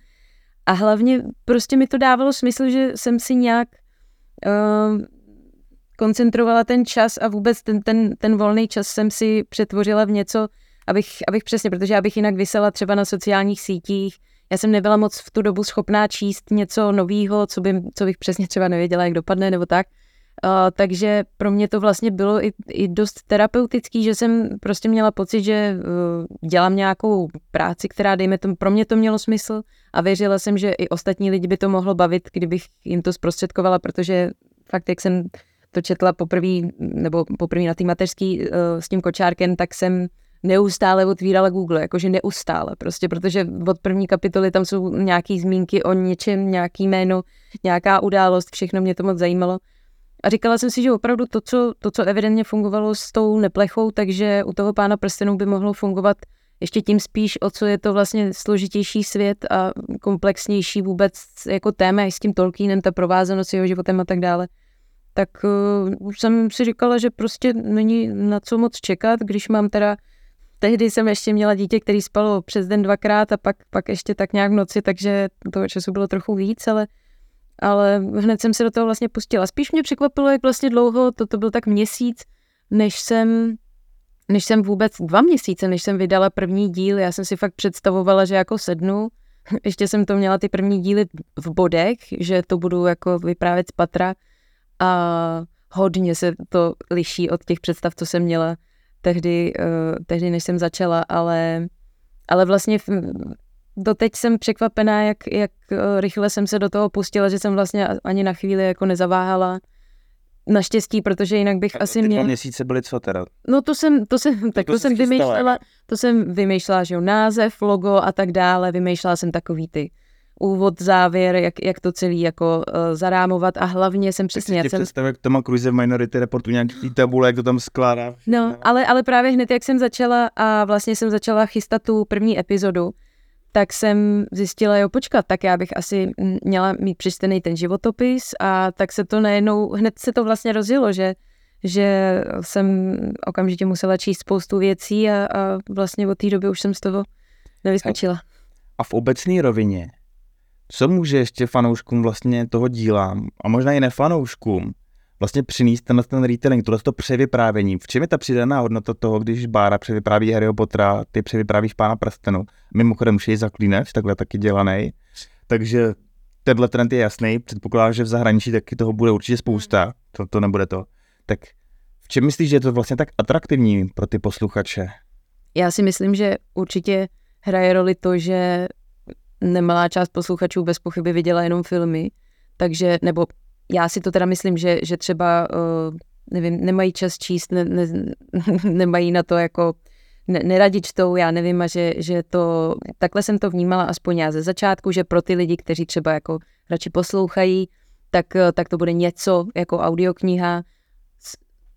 A hlavně prostě mi to dávalo smysl, že jsem si nějak uh, koncentrovala ten čas a vůbec ten, ten, ten volný čas jsem si přetvořila v něco, abych, abych přesně, protože já bych jinak vysela třeba na sociálních sítích, já jsem nebyla moc v tu dobu schopná číst něco nového, co, by, co bych přesně třeba nevěděla, jak dopadne nebo tak. Uh, takže pro mě to vlastně bylo i, i dost terapeutický, že jsem prostě měla pocit, že uh, dělám nějakou práci, která, dejme tomu, pro mě to mělo smysl a věřila jsem, že i ostatní lidi by to mohlo bavit, kdybych jim to zprostředkovala, protože fakt, jak jsem to četla poprvé, nebo poprvé na té mateřský uh, s tím kočárkem, tak jsem neustále otvírala Google, jakože neustále, prostě protože od první kapitoly tam jsou nějaký zmínky o něčem, nějaký jméno, nějaká událost, všechno mě to moc zajímalo. A říkala jsem si, že opravdu to, co, to, co evidentně fungovalo s tou neplechou, takže u toho pána prstenů by mohlo fungovat ještě tím spíš, o co je to vlastně složitější svět a komplexnější vůbec jako téma i s tím Tolkienem, ta provázanost jeho životem a tak dále. tak uh, jsem si říkala, že prostě není na co moc čekat, když mám teda tehdy jsem ještě měla dítě, který spalo přes den dvakrát a pak, pak ještě tak nějak v noci, takže toho času bylo trochu víc, ale, ale hned jsem se do toho vlastně pustila. Spíš mě překvapilo, jak vlastně dlouho, to, to byl tak měsíc, než jsem, než jsem vůbec dva měsíce, než jsem vydala první díl, já jsem si fakt představovala, že jako sednu, ještě jsem to měla ty první díly v bodech, že to budu jako vyprávět z patra. A hodně se to liší od těch představ, co jsem měla tehdy, uh, tehdy než jsem začala, ale, ale vlastně doteď jsem překvapená, jak, jak uh, rychle jsem se do toho pustila, že jsem vlastně ani na chvíli jako nezaváhala. Naštěstí, protože jinak bych A asi měla... dva měsíce byly co teda? No to jsem, to jsem, tak to to, jsi jsem vymýšlela, to jsem vymýšlela, že jo, název, logo a tak dále, vymýšlela jsem takový ty úvod, závěr, jak, jak to celý jako uh, zarámovat a hlavně jsem přesně, já Přesně, jsem, jak Toma Cruise v Minority Reportu nějaký tabule, jak to tam skládá. no, ale, ale právě hned, jak jsem začala a vlastně jsem začala chystat tu první epizodu, tak jsem zjistila, jo, počkat, tak já bych asi měla mít přečtený ten životopis a tak se to najednou, hned se to vlastně rozjelo, že, že jsem okamžitě musela číst spoustu věcí a, a vlastně od té doby už jsem z toho nevyskočila. A v obecné rovině, co může ještě fanouškům vlastně toho díla, a možná i nefanouškům, vlastně přinést tenhle ten retailing, tohle to převyprávění. V čem je ta přidaná hodnota toho, když Bára převypráví Harryho Pottera, ty převyprávíš Pána prstenu. Mimochodem už je zaklínač, takhle taky dělaný. Takže tenhle trend je jasný. Předpokládám, že v zahraničí taky toho bude určitě spousta. To, to nebude to. Tak v čem myslíš, že je to vlastně tak atraktivní pro ty posluchače? Já si myslím, že určitě hraje roli to, že nemalá část posluchačů bez pochyby viděla jenom filmy, takže, nebo já si to teda myslím, že, že třeba, uh, nevím, nemají čas číst, ne, ne, nemají na to jako, ne, neradi čtou, já nevím, a že, že to, takhle jsem to vnímala aspoň já ze začátku, že pro ty lidi, kteří třeba jako radši poslouchají, tak, eh, tak to bude něco jako audiokniha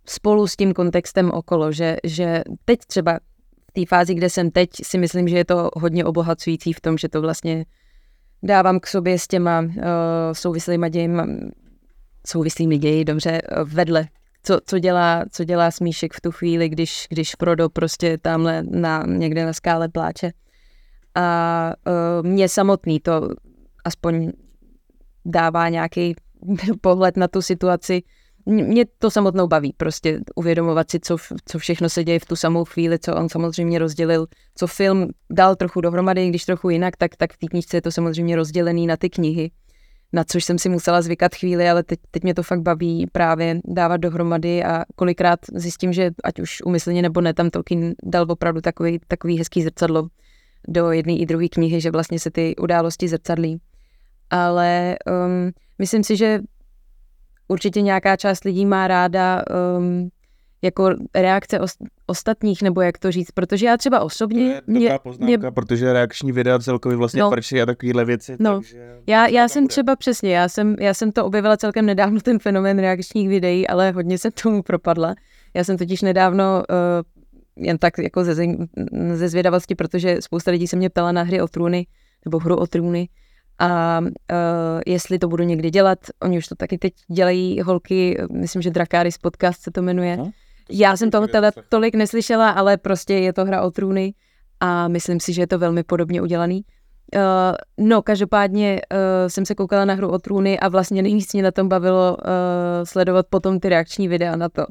spolu s tím kontextem okolo, že, že teď třeba v té fázi, kde jsem teď, si myslím, že je to hodně obohacující v tom, že to vlastně dávám k sobě s těma uh, souvislýma dějima, souvislými ději, dobře, uh, vedle. Co, co, dělá, co dělá Smíšek v tu chvíli, když, když Frodo prostě tamhle na, někde na skále pláče. A uh, mě samotný to aspoň dává nějaký pohled na tu situaci. Mě to samotnou baví, prostě uvědomovat si, co, co všechno se děje v tu samou chvíli, co on samozřejmě rozdělil, co film dal trochu dohromady, když trochu jinak, tak, tak v té knížce je to samozřejmě rozdělený na ty knihy, na což jsem si musela zvykat chvíli, ale teď, teď mě to fakt baví právě dávat dohromady a kolikrát zjistím, že ať už umyslně nebo ne, tam Tolkien dal opravdu takový, takový hezký zrcadlo do jedné i druhé knihy, že vlastně se ty události zrcadlí. Ale um, myslím si, že určitě nějaká část lidí má ráda um, jako reakce os- ostatních, nebo jak to říct, protože já třeba osobně... mě- poznámka, protože reakční videa celkově vlastně No. no. a takovéhle věci. No. Takže Já, to já jsem bude. třeba přesně, já jsem, já jsem to objevila celkem nedávno, ten fenomén reakčních videí, ale hodně jsem tomu propadla. Já jsem totiž nedávno uh, jen tak jako ze, ze zvědavosti, protože spousta lidí se mě ptala na hry o trůny, nebo hru o trůny, a uh, jestli to budu někdy dělat, oni už to taky teď dělají holky, myslím, že Drakaris podcast se to jmenuje. No, Já jsem toho teda tolik neslyšela, ale prostě je to hra o trůny a myslím si, že je to velmi podobně udělaný. Uh, no, každopádně uh, jsem se koukala na hru o trůny a vlastně nejvíc mě na tom bavilo uh, sledovat potom ty reakční videa na to.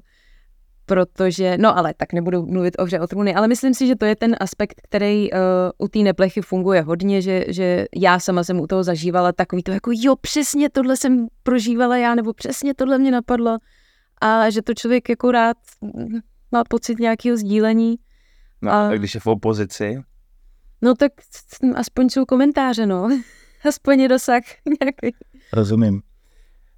Protože, no ale tak nebudu mluvit o hře o trůny, ale myslím si, že to je ten aspekt, který uh, u té neplechy funguje hodně, že, že já sama jsem u toho zažívala takový to jako jo, přesně tohle jsem prožívala já, nebo přesně tohle mě napadlo a že to člověk jako rád má pocit nějakého sdílení. No, a- a když je v opozici, No tak aspoň jsou komentáře, no. Aspoň je dosah nějaký. rozumím.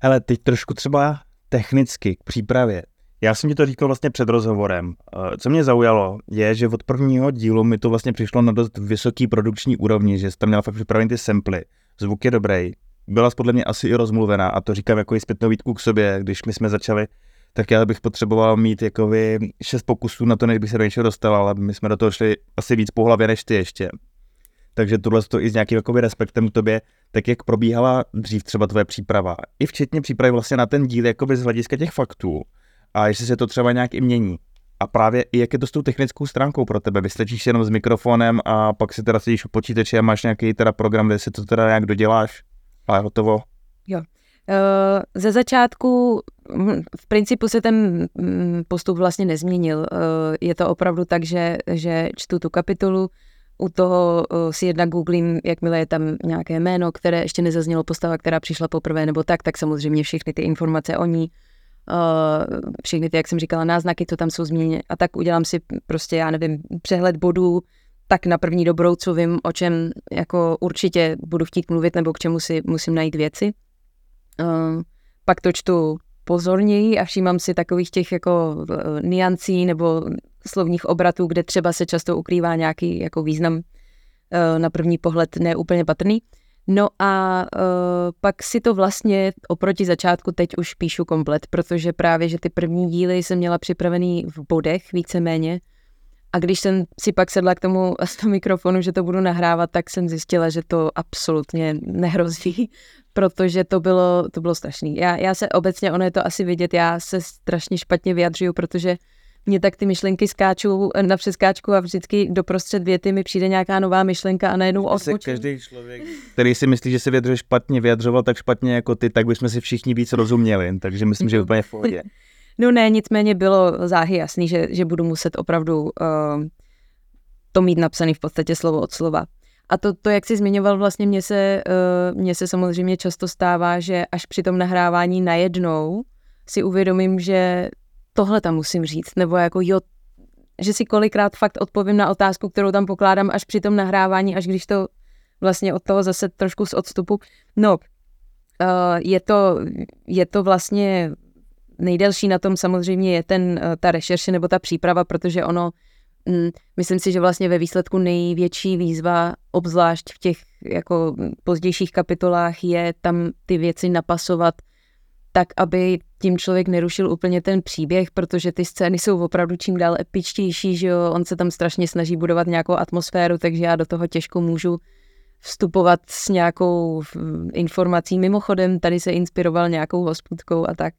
Hele, teď trošku třeba technicky k přípravě. Já jsem ti to říkal vlastně před rozhovorem. Eh, Co mě zaujalo, je, že od prvního dílu mi to vlastně přišlo na dost vysoký produkční úrovni, že jsi tam měl fakt připravený ty samply. Zvuk je dobrý. Byla jsi podle mě asi i rozmluvená a to říkám jako i zpětnou výtku k sobě, když my jsme začali, tak já bych potřeboval mít jakoby šest pokusů na to, než bych se do něčeho dostal, ale my jsme do toho šli asi víc po hlavě než ty ještě. takže tohle to i s nějakým jakoby respektem k tobě, tak jak probíhala dřív třeba tvoje příprava, i včetně přípravy vlastně na ten díl jakoby z hlediska těch faktů a jestli se to třeba nějak i mění. A právě i jak je to s tou technickou stránkou pro tebe? Vystačíš jenom s mikrofonem a pak si teda sedíš u počítače a máš nějaký teda program, kde si to teda nějak doděláš a je hotovo? Jo. Uh, ze začátku hm, v principu se ten hm, postup vlastně nezměnil. Uh, je to opravdu tak, že, že čtu tu kapitolu, u toho uh, si jednak googlím, jakmile je tam nějaké jméno, které ještě nezaznělo postava, která přišla poprvé nebo tak, tak samozřejmě všechny ty informace o ní všechny ty, jak jsem říkala, náznaky, co tam jsou změněny a tak udělám si prostě, já nevím, přehled bodů, tak na první dobrou, co vím, o čem jako určitě budu chtít mluvit nebo k čemu si musím najít věci. Uh, pak to čtu pozorněji a všímám si takových těch jako uh, niancí nebo slovních obratů, kde třeba se často ukrývá nějaký jako význam uh, na první pohled neúplně patrný. No a uh, pak si to vlastně oproti začátku teď už píšu komplet, protože právě, že ty první díly jsem měla připravený v bodech víceméně. A když jsem si pak sedla k tomu z mikrofonu, že to budu nahrávat, tak jsem zjistila, že to absolutně nehrozí, protože to bylo, to bylo strašný. Já, já se obecně, ono je to asi vidět, já se strašně špatně vyjadřuju, protože mě tak ty myšlenky skáčou na přeskáčku a vždycky doprostřed věty mi přijde nějaká nová myšlenka a najednou odbočím. Každý člověk, který si myslí, že se vyjadřuje špatně, vyjadřoval tak špatně jako ty, tak bychom si všichni víc rozuměli, takže myslím, že je úplně v pohodě. No ne, nicméně bylo záhy jasný, že, že budu muset opravdu uh, to mít napsaný v podstatě slovo od slova. A to, to jak jsi zmiňoval, vlastně mně se, uh, mně se samozřejmě často stává, že až při tom nahrávání najednou si uvědomím, že tohle tam musím říct, nebo jako jo, že si kolikrát fakt odpovím na otázku, kterou tam pokládám až při tom nahrávání, až když to vlastně od toho zase trošku z odstupu. No, uh, je, to, je to vlastně nejdelší na tom samozřejmě je ten, uh, ta rešerše nebo ta příprava, protože ono, myslím si, že vlastně ve výsledku největší výzva, obzvlášť v těch jako pozdějších kapitolách, je tam ty věci napasovat tak, aby tím člověk nerušil úplně ten příběh, protože ty scény jsou opravdu čím dál epičtější, že jo, on se tam strašně snaží budovat nějakou atmosféru, takže já do toho těžko můžu vstupovat s nějakou informací. Mimochodem, tady se inspiroval nějakou hospodkou a tak.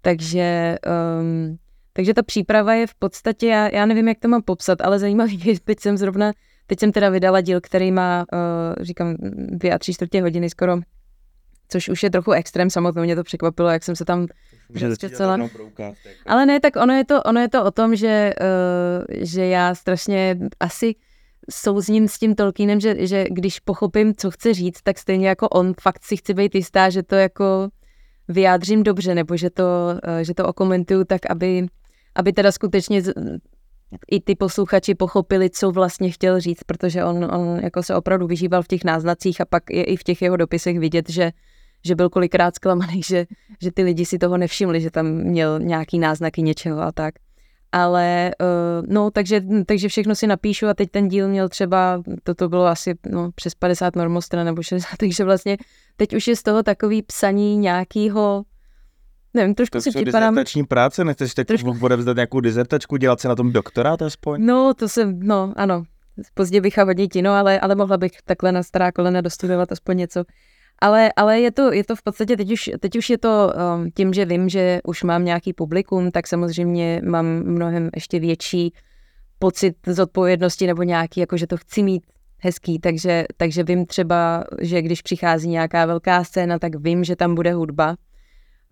Takže, um, takže ta příprava je v podstatě, já, já nevím, jak to mám popsat, ale zajímavý je, teď jsem zrovna, teď jsem teda vydala díl, který má, uh, říkám, dvě a tři čtvrtě hodiny skoro což už je trochu extrém, samotnou mě to překvapilo, jak jsem se tam prostě celá... Ale ne, tak ono je to, ono je to o tom, že, uh, že já strašně asi souzním s tím Tolkienem, že, že když pochopím, co chce říct, tak stejně jako on, fakt si chci být jistá, že to jako vyjádřím dobře, nebo že to, uh, že to okomentuju tak, aby, aby teda skutečně i ty posluchači pochopili, co vlastně chtěl říct, protože on, on jako se opravdu vyžíval v těch náznacích a pak je i v těch jeho dopisech vidět, že že byl kolikrát zklamaný, že, že ty lidi si toho nevšimli, že tam měl nějaký náznaky něčeho a tak. Ale uh, no, takže, takže všechno si napíšu a teď ten díl měl třeba, toto bylo asi no, přes 50 normostran nebo 60, takže vlastně teď už je z toho takový psaní nějakýho Nevím, trošku to si připadám... dizertační práce, nechceš teď trošku... vzdat nějakou dizertačku, dělat se na tom doktorát aspoň? No, to jsem, no, ano, pozdě bych a no, ale, ale mohla bych takhle na stará kolena dostudovat aspoň něco. Ale, ale je, to, je to v podstatě, teď už, teď už je to um, tím, že vím, že už mám nějaký publikum, tak samozřejmě mám mnohem ještě větší pocit zodpovědnosti nebo nějaký, jako že to chci mít hezký, takže, takže vím třeba, že když přichází nějaká velká scéna, tak vím, že tam bude hudba.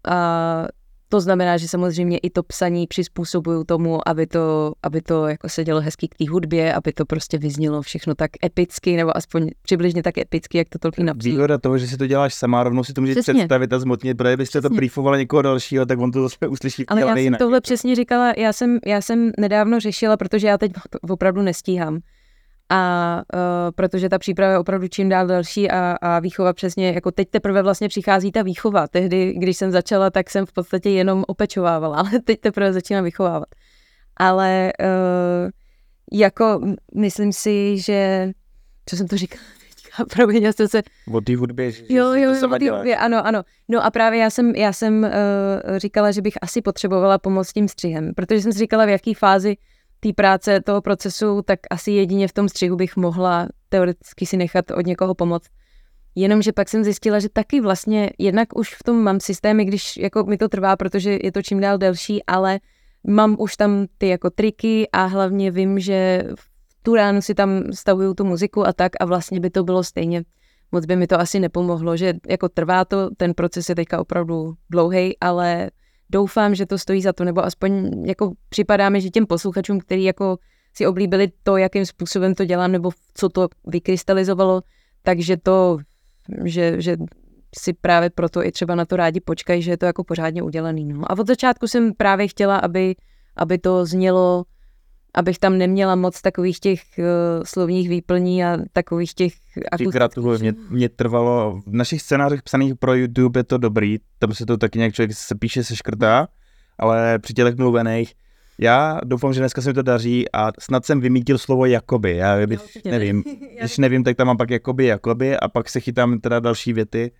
A to znamená, že samozřejmě i to psaní přizpůsobuju tomu, aby to, aby to jako se dělo hezky k té hudbě, aby to prostě vyznělo všechno tak epicky, nebo aspoň přibližně tak epicky, jak to Tolkien napsal. Výhoda toho, že si to děláš sama, rovnou si to můžeš přesně. představit a zmotnit, protože byste to briefovala někoho dalšího, tak on to zase uslyší. Ale já jsem jinak. tohle přesně říkala, já jsem, já jsem nedávno řešila, protože já teď opravdu nestíhám a uh, protože ta příprava je opravdu čím dál další a, a výchova přesně, jako teď teprve vlastně přichází ta výchova. Tehdy, když jsem začala, tak jsem v podstatě jenom opečovávala, ale teď teprve začínám vychovávat. Ale uh, jako myslím si, že, co jsem to říkala teďka, já jsem se... O té hudbě, že jo, jo, jo, o té hudbě, ano, ano. No a právě já jsem, já jsem uh, říkala, že bych asi potřebovala pomoct tím střihem, protože jsem si říkala, v jaký fázi té práce, toho procesu, tak asi jedině v tom střihu bych mohla teoreticky si nechat od někoho pomoct. Jenomže pak jsem zjistila, že taky vlastně jednak už v tom mám systémy, když jako mi to trvá, protože je to čím dál delší, ale mám už tam ty jako triky a hlavně vím, že v tu ránu si tam stavuju tu muziku a tak a vlastně by to bylo stejně. Moc by mi to asi nepomohlo, že jako trvá to, ten proces je teďka opravdu dlouhý, ale doufám, že to stojí za to, nebo aspoň jako připadá mi, že těm posluchačům, kteří jako si oblíbili to, jakým způsobem to dělám, nebo co to vykrystalizovalo, takže to, že, že si právě proto i třeba na to rádi počkají, že je to jako pořádně udělaný. No. A od začátku jsem právě chtěla, aby, aby to znělo abych tam neměla moc takových těch uh, slovních výplní a takových těch... Gratuluju, mě, mě trvalo, v našich scénářích psaných pro YouTube je to dobrý, tam se to taky nějak člověk se píše, se škrtá, ale při těch mluvených já doufám, že dneska se mi to daří a snad jsem vymítil slovo jakoby. Já když no, nevím, když nevím, tak tam mám pak jakoby, jakoby a pak se chytám teda další věty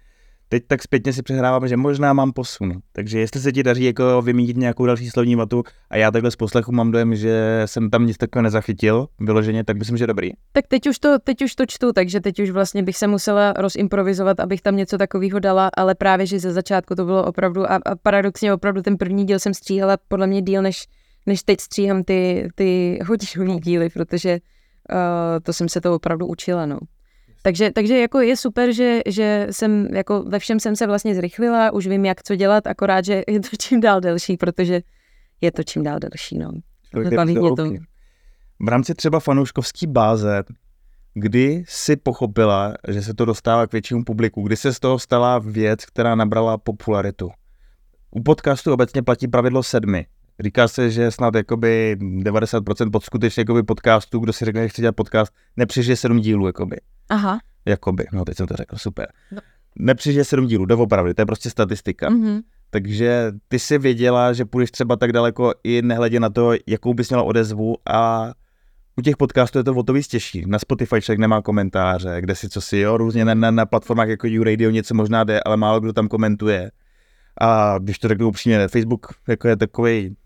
teď tak zpětně si přehrávám, že možná mám posun. Takže jestli se ti daří jako vymítit nějakou další slovní matu a já takhle z poslechu mám dojem, že jsem tam nic takového nezachytil vyloženě, tak myslím, že dobrý. Tak teď už, to, teď už to čtu, takže teď už vlastně bych se musela rozimprovizovat, abych tam něco takového dala, ale právě, že ze začátku to bylo opravdu a, a paradoxně opravdu ten první díl jsem stříhala podle mě díl, než, než teď stříhám ty, ty hodinový díly, protože uh, to jsem se to opravdu učila, no. Takže, takže jako je super, že, že jsem jako ve všem jsem se vlastně zrychlila, už vím, jak co dělat, akorát, že je to čím dál delší, protože je to čím dál delší, no. Baví mě to. V rámci třeba fanouškovský báze, kdy si pochopila, že se to dostává k většímu publiku, kdy se z toho stala věc, která nabrala popularitu? U podcastu obecně platí pravidlo sedmi. Říká se, že snad jakoby 90% pod skutečně jakoby podcastů, kdo si řekne, že chce dělat podcast, nepřežije sedm dílů. Jakoby. Aha. Jakoby, no teď jsem to řekl, super. No. Nepřižije sedm dílů, doopravdy, to je prostě statistika. Mm-hmm. Takže ty si věděla, že půjdeš třeba tak daleko i nehledě na to, jakou bys měla odezvu a u těch podcastů je to o to víc těžší. Na Spotify člověk nemá komentáře, kde si co si, jo, různě na, na, na platformách jako YouRadio něco možná jde, ale málo kdo tam komentuje. A když to řeknu upřímně, Facebook jako je takový,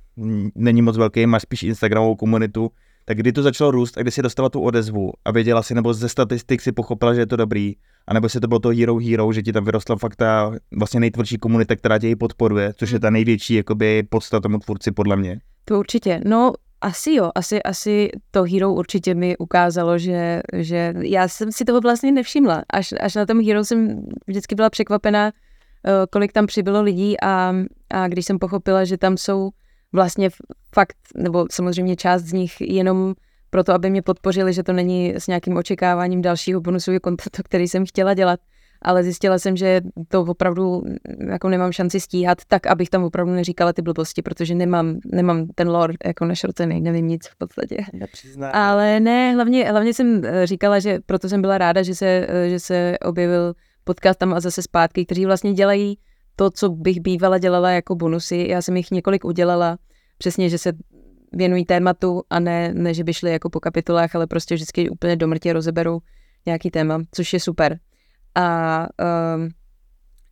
není moc velký, máš spíš Instagramovou komunitu, tak kdy to začalo růst a kdy si dostala tu odezvu a věděla si, nebo ze statistik si pochopila, že je to dobrý, anebo si to bylo to Hero Hero, že ti tam vyrostla fakt ta vlastně nejtvrdší komunita, která tě ji podporuje, což je ta největší jakoby podstata tomu tvůrci podle mě. To určitě. No, asi jo, asi, asi to Hero určitě mi ukázalo, že, že já jsem si toho vlastně nevšimla. Až, až na tom Hero jsem vždycky byla překvapená, eh, kolik tam přibylo lidí a, a když jsem pochopila, že tam jsou vlastně fakt, nebo samozřejmě část z nich jenom proto, aby mě podpořili, že to není s nějakým očekáváním dalšího bonusového kontentu, který jsem chtěla dělat, ale zjistila jsem, že to opravdu jako nemám šanci stíhat, tak abych tam opravdu neříkala ty blbosti, protože nemám, nemám ten lore jako našrocený, nevím nic v podstatě. Nepřiznám. Ale ne, hlavně, hlavně jsem eh, říkala, že proto jsem byla ráda, že se, eh, že se objevil podcast tam a zase zpátky, kteří vlastně dělají to, co bych bývala dělala jako bonusy. Já jsem jich několik udělala, přesně, že se věnují tématu a ne, ne že by šli jako po kapitolách, ale prostě vždycky úplně do mrtě rozeberou nějaký téma, což je super. A um,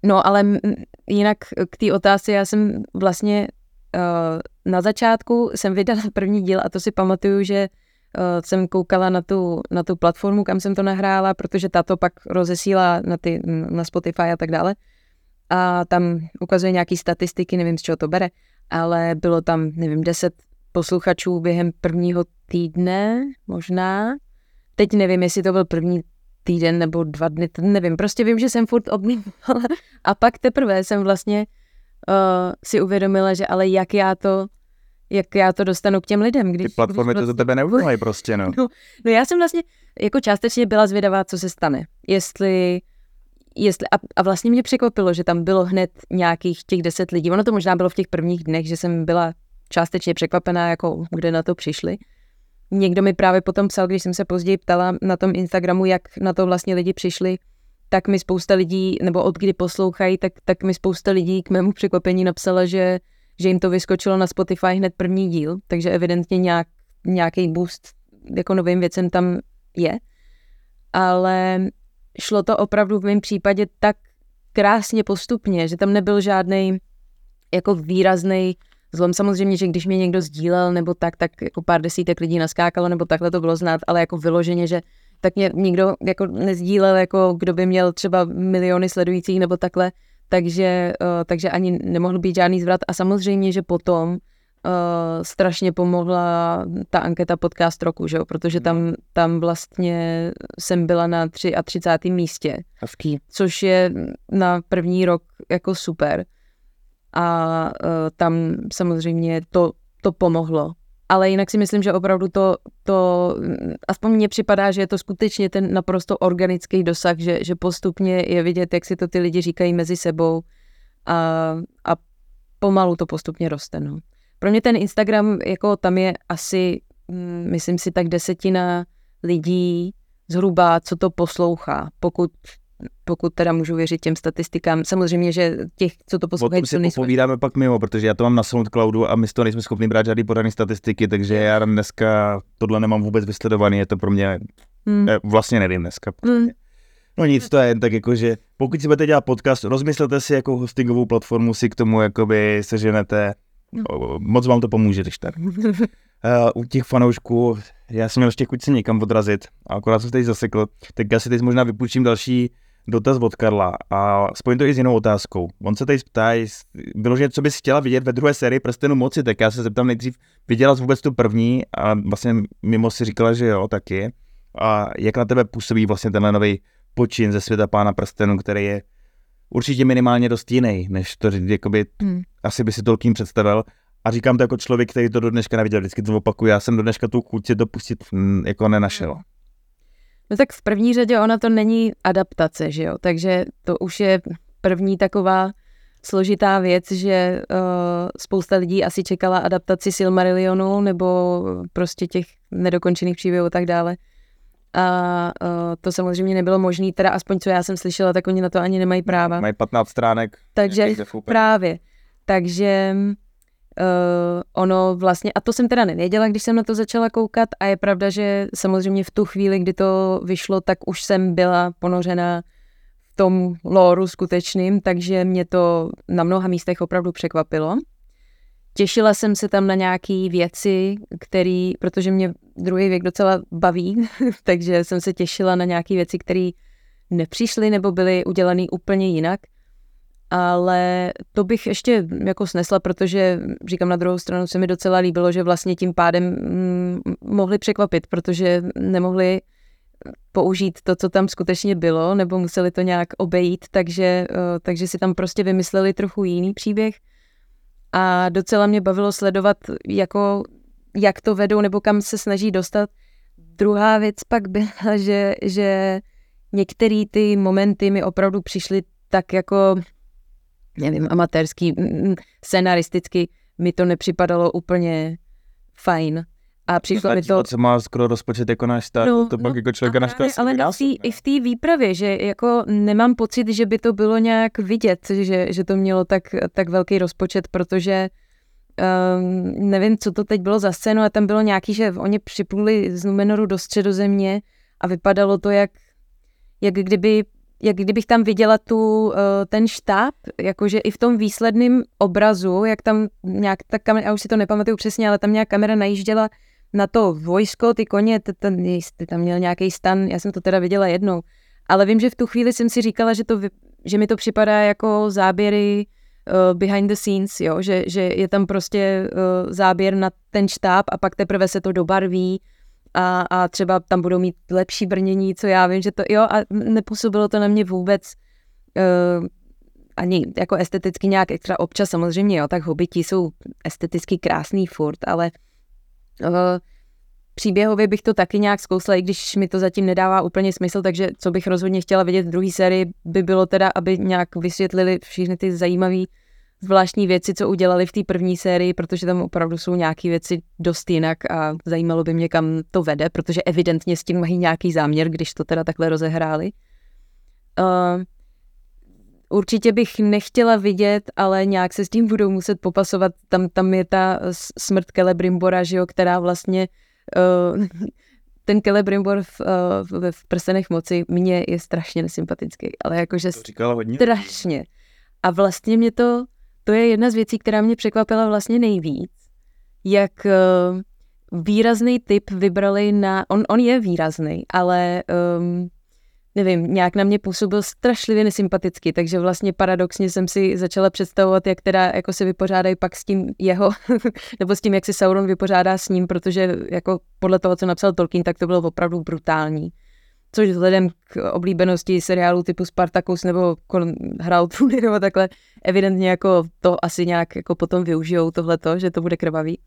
no ale jinak k té otázce, já jsem vlastně uh, na začátku jsem vydala první díl a to si pamatuju, že uh, jsem koukala na tu, na tu platformu, kam jsem to nahrála, protože tato pak rozesílá na, ty, na Spotify a tak dále a tam ukazuje nějaký statistiky, nevím, z čeho to bere, ale bylo tam, nevím, 10 posluchačů během prvního týdne, možná. Teď nevím, jestli to byl první týden nebo dva dny, nevím, prostě vím, že jsem furt obnímala. A pak teprve jsem vlastně uh, si uvědomila, že ale jak já to jak já to dostanu k těm lidem. Když, Ty platformy když prostě... to tebe neudělají prostě, no. no. No já jsem vlastně jako částečně byla zvědavá, co se stane. Jestli jestli, a, a vlastně mě překvapilo, že tam bylo hned nějakých těch deset lidí. Ono to možná bylo v těch prvních dnech, že jsem byla částečně překvapená, jako kde na to přišli. Někdo mi právě potom psal, když jsem se později ptala na tom Instagramu, jak na to vlastně lidi přišli, tak mi spousta lidí, nebo od kdy poslouchají, tak, tak mi spousta lidí k mému překvapení napsala, že, že jim to vyskočilo na Spotify hned první díl, takže evidentně nějak, nějaký boost jako novým věcem tam je. Ale šlo to opravdu v mém případě tak krásně postupně, že tam nebyl žádný jako výrazný zlom. Samozřejmě, že když mě někdo sdílel nebo tak, tak jako pár desítek lidí naskákalo nebo takhle to bylo znát, ale jako vyloženě, že tak mě nikdo jako nezdílel, jako kdo by měl třeba miliony sledujících nebo takhle, takže, uh, takže ani nemohl být žádný zvrat. A samozřejmě, že potom uh, strašně pomohla ta anketa podcast roku, že jo? protože tam, tam vlastně jsem byla na 33. místě, Hezký. což je na první rok jako super. A uh, tam samozřejmě to, to pomohlo ale jinak si myslím, že opravdu to, to, aspoň mně připadá, že je to skutečně ten naprosto organický dosah, že, že postupně je vidět, jak si to ty lidi říkají mezi sebou a, a pomalu to postupně roste. No. Pro mě ten Instagram, jako tam je asi, mm, myslím si, tak desetina lidí zhruba, co to poslouchá, pokud pokud teda můžu věřit těm statistikám. Samozřejmě, že těch, co to poslouchají, to nejsme... povídáme pak mimo, protože já to mám na SoundCloudu a my z toho nejsme schopni brát žádný podaný statistiky, takže já dneska tohle nemám vůbec vysledovaný, je to pro mě, hmm. vlastně nevím dneska. Hmm. No nic, to je jen tak jako, že pokud si budete dělat podcast, rozmyslete si, jakou hostingovou platformu si k tomu jakoby seženete. Hmm. Moc vám to pomůže, když tak. uh, u těch fanoušků, já jsem měl ještě chuť se někam odrazit, a akorát jsem teď zasekl, tak já si teď možná vypůjčím další dotaz od Karla a spojím to i s jinou otázkou. On se tady ptá, bylo, že co bys chtěla vidět ve druhé sérii Prstenu moci, tak já se zeptám nejdřív, viděla jsi vůbec tu první a vlastně mimo si říkala, že jo, taky. A jak na tebe působí vlastně tenhle nový počin ze světa pána Prstenu, který je určitě minimálně dost jiný, než to jakoby, hmm. asi by si tolkým představil. A říkám to jako člověk, který to do dneška neviděl, vždycky to opakuju, já jsem do dneška tu chuť to pustit mm, jako nenašel. Hmm. No tak v první řadě ona to není adaptace, že jo, takže to už je první taková složitá věc, že uh, spousta lidí asi čekala adaptaci Silmarillionu nebo prostě těch nedokončených příběhů a tak dále. A uh, to samozřejmě nebylo možné, teda aspoň co já jsem slyšela, tak oni na to ani nemají práva. Mají 15 stránek. Takže právě. Takže Uh, ono vlastně, a to jsem teda nevěděla, když jsem na to začala koukat a je pravda, že samozřejmě v tu chvíli, kdy to vyšlo, tak už jsem byla ponořena v tom lóru skutečným, takže mě to na mnoha místech opravdu překvapilo. Těšila jsem se tam na nějaké věci, který, protože mě druhý věk docela baví, takže jsem se těšila na nějaké věci, které nepřišly nebo byly udělané úplně jinak. Ale to bych ještě jako snesla, protože říkám na druhou stranu se mi docela líbilo, že vlastně tím pádem mm, mohli překvapit, protože nemohli použít to, co tam skutečně bylo, nebo museli to nějak obejít, takže, uh, takže si tam prostě vymysleli trochu jiný příběh a docela mě bavilo sledovat, jako, jak to vedou nebo kam se snaží dostat. Druhá věc pak byla, že, že některé ty momenty mi opravdu přišly tak jako nevím, amatérský, scenaristicky mi to nepřipadalo úplně fajn. A přišlo mi to... Co má skoro rozpočet jako náš stát, no, to pak no, jako člověka náš stát. Ale na tý, i v té výpravě, že jako nemám pocit, že by to bylo nějak vidět, že, že to mělo tak, tak velký rozpočet, protože um, nevím, co to teď bylo za scénu, a tam bylo nějaký, že oni připluli z Numenoru do středozemě a vypadalo to jak, jak kdyby jak kdybych tam viděla tu, eh, ten štáb, jakože i v tom výsledném obrazu, jak tam nějak ta kamera, já už si to nepamatuju přesně, ale tam nějak kamera najížděla na to vojsko, ty koně, ten, ty tam měl nějaký stan, já jsem to teda viděla jednou, ale vím, že v tu chvíli jsem si říkala, že, to, že mi to připadá jako záběry uh, behind the scenes, jo? Že, že je tam prostě uh, záběr na ten štáb a pak teprve se to dobarví a, a třeba tam budou mít lepší brnění, co já vím, že to jo a nepůsobilo to na mě vůbec uh, ani jako esteticky nějak extra občas samozřejmě, jo, tak hobiti jsou esteticky krásný furt, ale uh, příběhově bych to taky nějak zkousla, i když mi to zatím nedává úplně smysl, takže co bych rozhodně chtěla vidět v druhé sérii, by bylo teda, aby nějak vysvětlili všechny ty zajímavé zvláštní věci, co udělali v té první sérii, protože tam opravdu jsou nějaké věci dost jinak a zajímalo by mě, kam to vede, protože evidentně s tím mají nějaký záměr, když to teda takhle rozehráli. Uh, určitě bych nechtěla vidět, ale nějak se s tím budou muset popasovat. Tam, tam je ta smrt Celebrimbora, že jo, která vlastně uh, ten Celebrimbor v, uh, v prstenech moci mně je strašně nesympatický, ale jakože to říkala hodně. strašně. A vlastně mě to to je jedna z věcí, která mě překvapila vlastně nejvíc, jak uh, výrazný typ vybrali na, on, on je výrazný, ale um, nevím, nějak na mě působil strašlivě nesympaticky, takže vlastně paradoxně jsem si začala představovat, jak teda jako se vypořádají pak s tím jeho, nebo s tím, jak se Sauron vypořádá s ním, protože jako podle toho, co napsal Tolkien, tak to bylo opravdu brutální. Což vzhledem k oblíbenosti seriálu typu Spartacus nebo Hrál trůny nebo takhle, evidentně jako to asi nějak jako potom využijou tohleto, že to bude krvavý.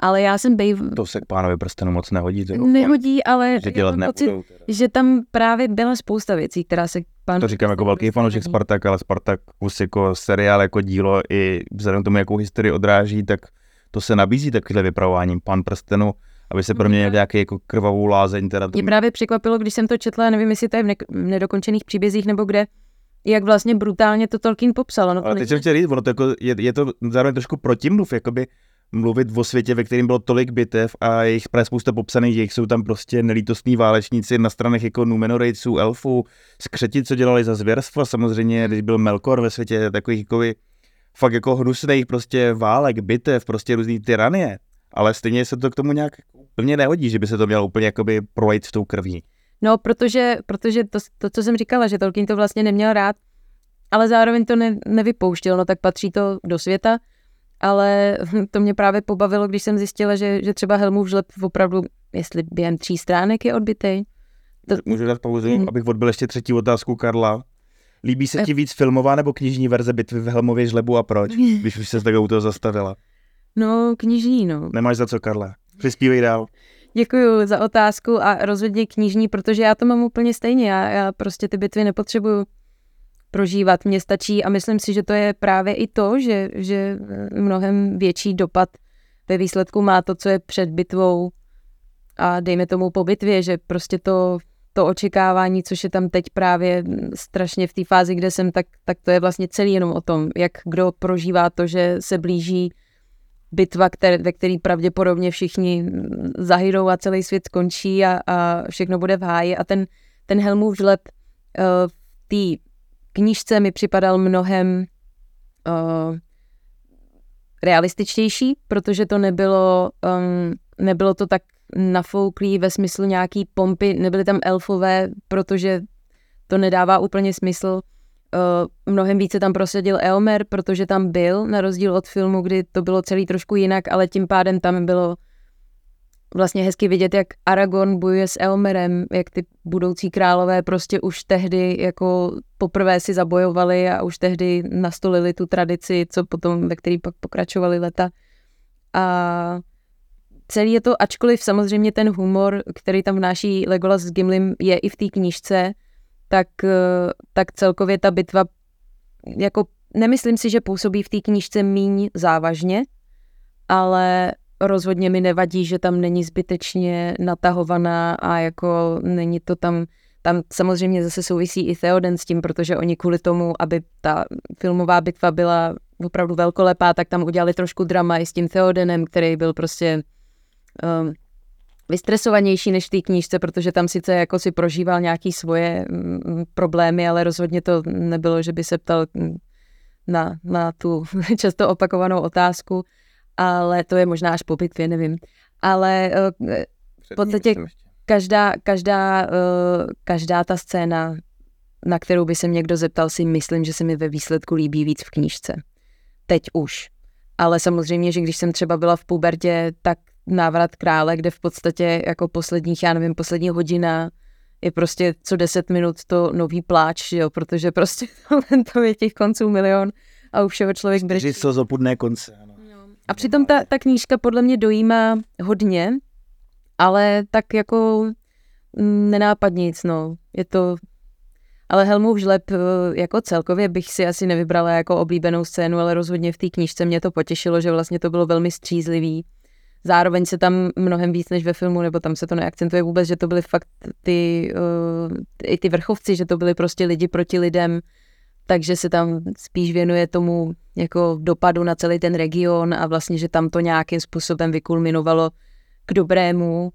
Ale já jsem bejv... To se k pánovi prstenu moc nehodí. To nehodí, ale že, dělat pocit, že tam právě byla spousta věcí, která se pán... To říkám jako velký fanoušek Spartak, ale Spartak už jako seriál, jako dílo i vzhledem k tomu, jakou historii odráží, tak to se nabízí takovýhle vypravováním. Pán prstenu aby se pro mě měl nějaký jako krvavou lázeň. Teda Mě právě překvapilo, když jsem to četla, nevím, jestli to je v, ne- v nedokončených příbězích nebo kde, jak vlastně brutálně to Tolkien popsal. No, Ale teď jsem chtěl říct, ono to jako, je, je, to zároveň trošku protimluv, jakoby mluvit o světě, ve kterém bylo tolik bitev a jejich právě spousta popsaných, jejich jsou tam prostě nelítostní válečníci na stranách jako Numenorejců, elfů, skřeti, co dělali za zvěrstva, samozřejmě, když byl Melkor ve světě takových jako fakt jako hnusných prostě válek, bitev, prostě různý tyranie, ale stejně se to k tomu nějak úplně nehodí, že by se to mělo úplně jakoby projít s tou krví. No, protože, protože to, to, co jsem říkala, že Tolkien to vlastně neměl rád, ale zároveň to ne, nevypouštěl, no tak patří to do světa, ale to mě právě pobavilo, když jsem zjistila, že, že třeba Helmův žleb opravdu, jestli během tří stránek je odbitej. To... Můžu dát pauzu, hmm. abych odbil ještě třetí otázku Karla. Líbí se ti víc filmová nebo knižní verze bitvy v Helmově žlebu a proč, když už se tak u toho zastavila? No, knižní, no. Nemáš za co, Karla. Přispívej dál. Děkuji za otázku a rozhodně knižní, protože já to mám úplně stejně. Já, já prostě ty bitvy nepotřebuju prožívat. Mně stačí a myslím si, že to je právě i to, že, že mnohem větší dopad ve výsledku má to, co je před bitvou a dejme tomu po bitvě, že prostě to, to očekávání, což je tam teď právě strašně v té fázi, kde jsem, tak, tak to je vlastně celý jenom o tom, jak kdo prožívá to, že se blíží bitva, které, ve které pravděpodobně všichni zahydou a celý svět skončí a, a všechno bude v háji. A ten, ten Helmův žleb uh, v té knížce mi připadal mnohem uh, realističtější, protože to nebylo, um, nebylo to tak nafouklý ve smyslu nějaký pompy, nebyly tam elfové, protože to nedává úplně smysl. Uh, mnohem více tam prosadil Eomer, protože tam byl, na rozdíl od filmu, kdy to bylo celý trošku jinak, ale tím pádem tam bylo vlastně hezky vidět, jak Aragorn bojuje s Elmerem, jak ty budoucí králové prostě už tehdy jako poprvé si zabojovali a už tehdy nastolili tu tradici, co potom, ve který pak pokračovali leta. A celý je to, ačkoliv samozřejmě ten humor, který tam vnáší Legolas s Gimlim, je i v té knížce, tak, tak celkově ta bitva jako nemyslím si, že působí v té knížce míň závažně, ale rozhodně mi nevadí, že tam není zbytečně natahovaná a jako není to tam, tam samozřejmě zase souvisí i Theoden s tím, protože oni kvůli tomu, aby ta filmová bitva byla opravdu velkolepá, tak tam udělali trošku drama i s tím Theodenem, který byl prostě um, vystresovanější než v té knížce, protože tam sice jako si prožíval nějaký svoje um, problémy, ale rozhodně to nebylo, že by se ptal na, na tu často opakovanou otázku ale to je možná až po bitvě, nevím. Ale uh, v podstatě každá, každá, uh, každá ta scéna, na kterou by se někdo zeptal, si myslím, že se mi ve výsledku líbí víc v knížce. Teď už. Ale samozřejmě, že když jsem třeba byla v pubertě, tak návrat krále, kde v podstatě jako posledních, já nevím, poslední hodina je prostě co deset minut to nový pláč, jo, protože prostě to je těch konců milion a už všeho člověk brečí. Čtyři zopudné konce, ano. A přitom ta, ta knížka podle mě dojímá hodně, ale tak jako mm, nenápadně nic, no. Je to... Ale Helmův žleb eh, jako celkově bych si asi nevybrala jako oblíbenou scénu, ale rozhodně v té knížce mě to potěšilo, že vlastně to bylo velmi střízlivý. Zároveň se tam mnohem víc než ve filmu, nebo tam se to neakcentuje vůbec, že to byly fakt ty, uh, i ty vrchovci, že to byly prostě lidi proti lidem, takže se tam spíš věnuje tomu jako dopadu na celý ten region a vlastně, že tam to nějakým způsobem vykulminovalo k dobrému.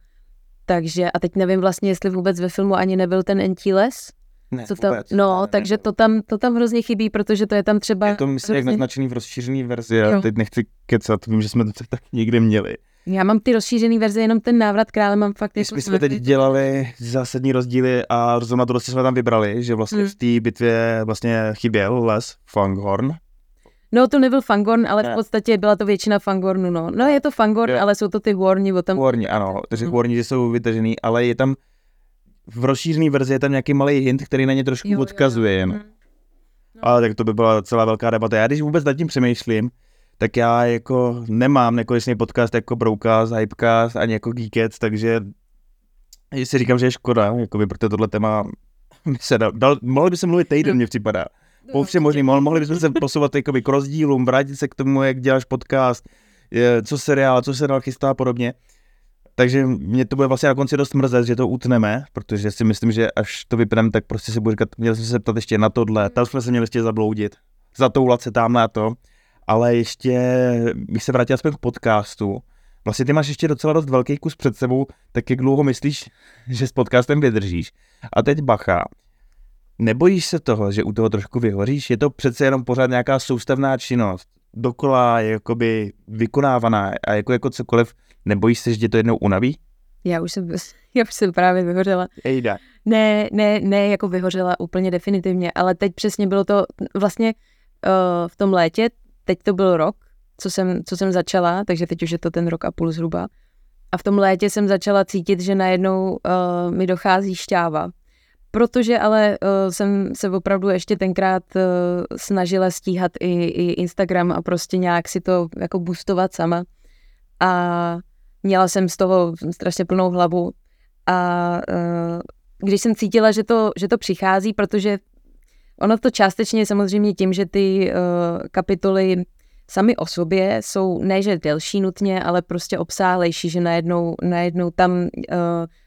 Takže a teď nevím vlastně, jestli vůbec ve filmu ani nebyl ten entí les. Ne, co tam, vůbec. no, Ne, takže to tam, to tam hrozně chybí, protože to je tam třeba... Je to myslím jak hrozně- naznačený v rozšířený verzi, já teď nechci kecat, vím, že jsme to tak někdy měli. Já mám ty rozšířený verze, jenom ten návrat krále mám fakt My jako... jsme teď dělali zásadní rozdíly a zrovna to jsme tam vybrali, že vlastně Hmm. v té bitvě vlastně chyběl les Fanghorn. No to nebyl Fangorn, ale Ne. v podstatě byla to většina Fangornu, no. No je to Fangorn, Jo. ale jsou to ty Warni, o tam... Warni, ano, takže Mhm. Warni jsou vytažený, ale je tam v rozšířený verzi je tam nějaký malý hint, který na ně trošku Jo, jo, jo. odkazuje jen. Mhm. Ale tak to by byla celá velká debata. Já když vůbec nad tím přemýšlím, tak já jako nemám nekonečný podcast jako Broadcast, Hypecast ani jako Geekets, takže si říkám, že je škoda, jakoby, protože tohle téma by se dal, dal, mohli by se mluvit týden, mně připadá. Po všem možným, mohli, mohli bychom se posouvat jakoby, k rozdílům, vrátit se k tomu, jak děláš podcast, co seriál, co se dál chystá a podobně. Takže mě to bude vlastně na konci dost mrzet, že to utneme, protože si myslím, že až to vypneme, tak prostě si budu říkat, měl jsem se ptat ještě na tohle, tam jsme se měli ještě zabloudit, zatoulat se tam na to, ale ještě bych se vrátil aspoň k podcastu. Vlastně ty máš ještě docela dost velký kus před sebou, tak jak dlouho myslíš, že s podcastem vydržíš? A teď bacha, nebojíš se toho, že u toho trošku vyhoříš? Je to přece jenom pořád nějaká soustavná činnost, dokola jakoby vykonávaná a jako, jako cokoliv, nebojíš se, že tě to jednou unaví? Já už jsem, já už jsem právě vyhořela. Ejda. Ne, ne, ne, jako vyhořela úplně definitivně, ale teď přesně bylo to vlastně uh, v tom létě, teď to byl rok, co jsem, co jsem začala, takže teď už je to ten rok a půl zhruba. A v tom létě jsem začala cítit, že najednou uh, mi dochází šťáva. Protože ale uh, jsem se opravdu ještě tenkrát uh, snažila stíhat i, i Instagram a prostě nějak si to jako boostovat sama. A měla jsem z toho strašně plnou hlavu. A uh, když jsem cítila, že to, že to přichází, protože ono to částečně je samozřejmě tím, že ty uh, kapitoly sami o sobě jsou ne, že delší nutně, ale prostě obsáhlejší, že najednou, najednou tam, uh,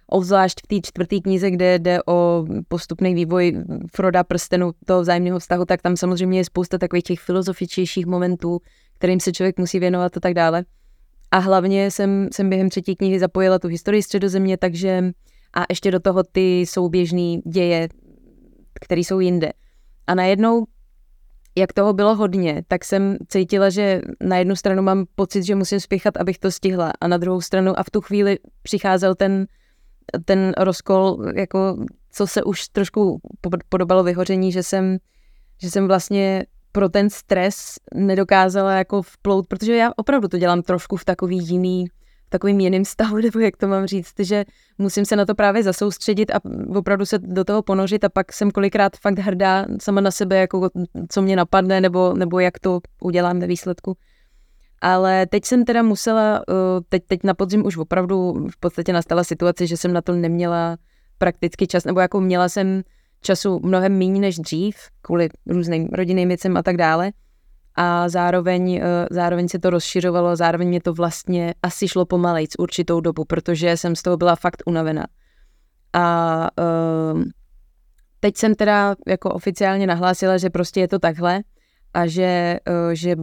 obzvlášť v té čtvrté knize, kde jde o postupný vývoj Froda prstenu toho vzájemného vztahu, tak tam samozřejmě je spousta takových těch filozofičtějších momentů, kterým se člověk musí věnovat a tak dále. A hlavně jsem, jsem během třetí knihy zapojila tu historii středozemě, takže a ještě do toho ty souběžný děje, které jsou jinde. A najednou, jak toho bylo hodně, tak jsem cítila, že na jednu stranu mám pocit, že musím spěchat, abych to stihla. A na druhou stranu, a v tu chvíli přicházel ten, ten rozkol, jako co se už trošku podobalo vyhoření, že jsem, že jsem vlastně pro ten stres nedokázala jako vplout, protože já opravdu to dělám trošku v takový jiný, v takovým jiným stavu, nebo jak to mám říct, že musím se na to právě zasoustředit a opravdu se do toho ponořit a pak jsem kolikrát fakt hrdá sama na sebe, jako co mě napadne, nebo, nebo jak to udělám ve výsledku. Ale teď jsem teda musela, teď, teď na podzim už opravdu v podstatě nastala situace, že jsem na to neměla prakticky čas, nebo jako měla jsem času mnohem méně než dřív, kvůli různým rodinným věcem a tak dále. A zároveň, zároveň se to rozšiřovalo, zároveň mě to vlastně asi šlo pomalejc určitou dobu, protože jsem z toho byla fakt unavená. A uh, teď jsem teda jako oficiálně nahlásila, že prostě je to takhle a že, uh, že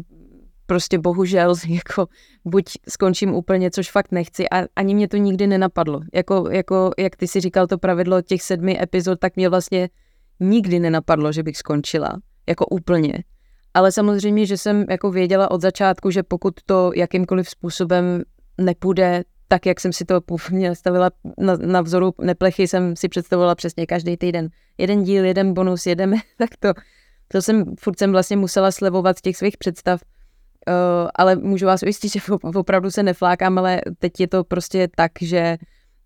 prostě bohužel jako buď skončím úplně, což fakt nechci a ani mě to nikdy nenapadlo. Jako, jako jak ty si říkal to pravidlo těch sedmi epizod, tak mě vlastně nikdy nenapadlo, že bych skončila. Jako úplně. Ale samozřejmě, že jsem jako věděla od začátku, že pokud to jakýmkoliv způsobem nepůjde tak, jak jsem si to původně nastavila na, na vzoru neplechy, jsem si představovala přesně každý týden. Jeden díl, jeden bonus, jedeme, tak to, to jsem, furt jsem vlastně musela slevovat z těch svých představ, uh, ale můžu vás ujistit, že opravdu se neflákám, ale teď je to prostě tak, že,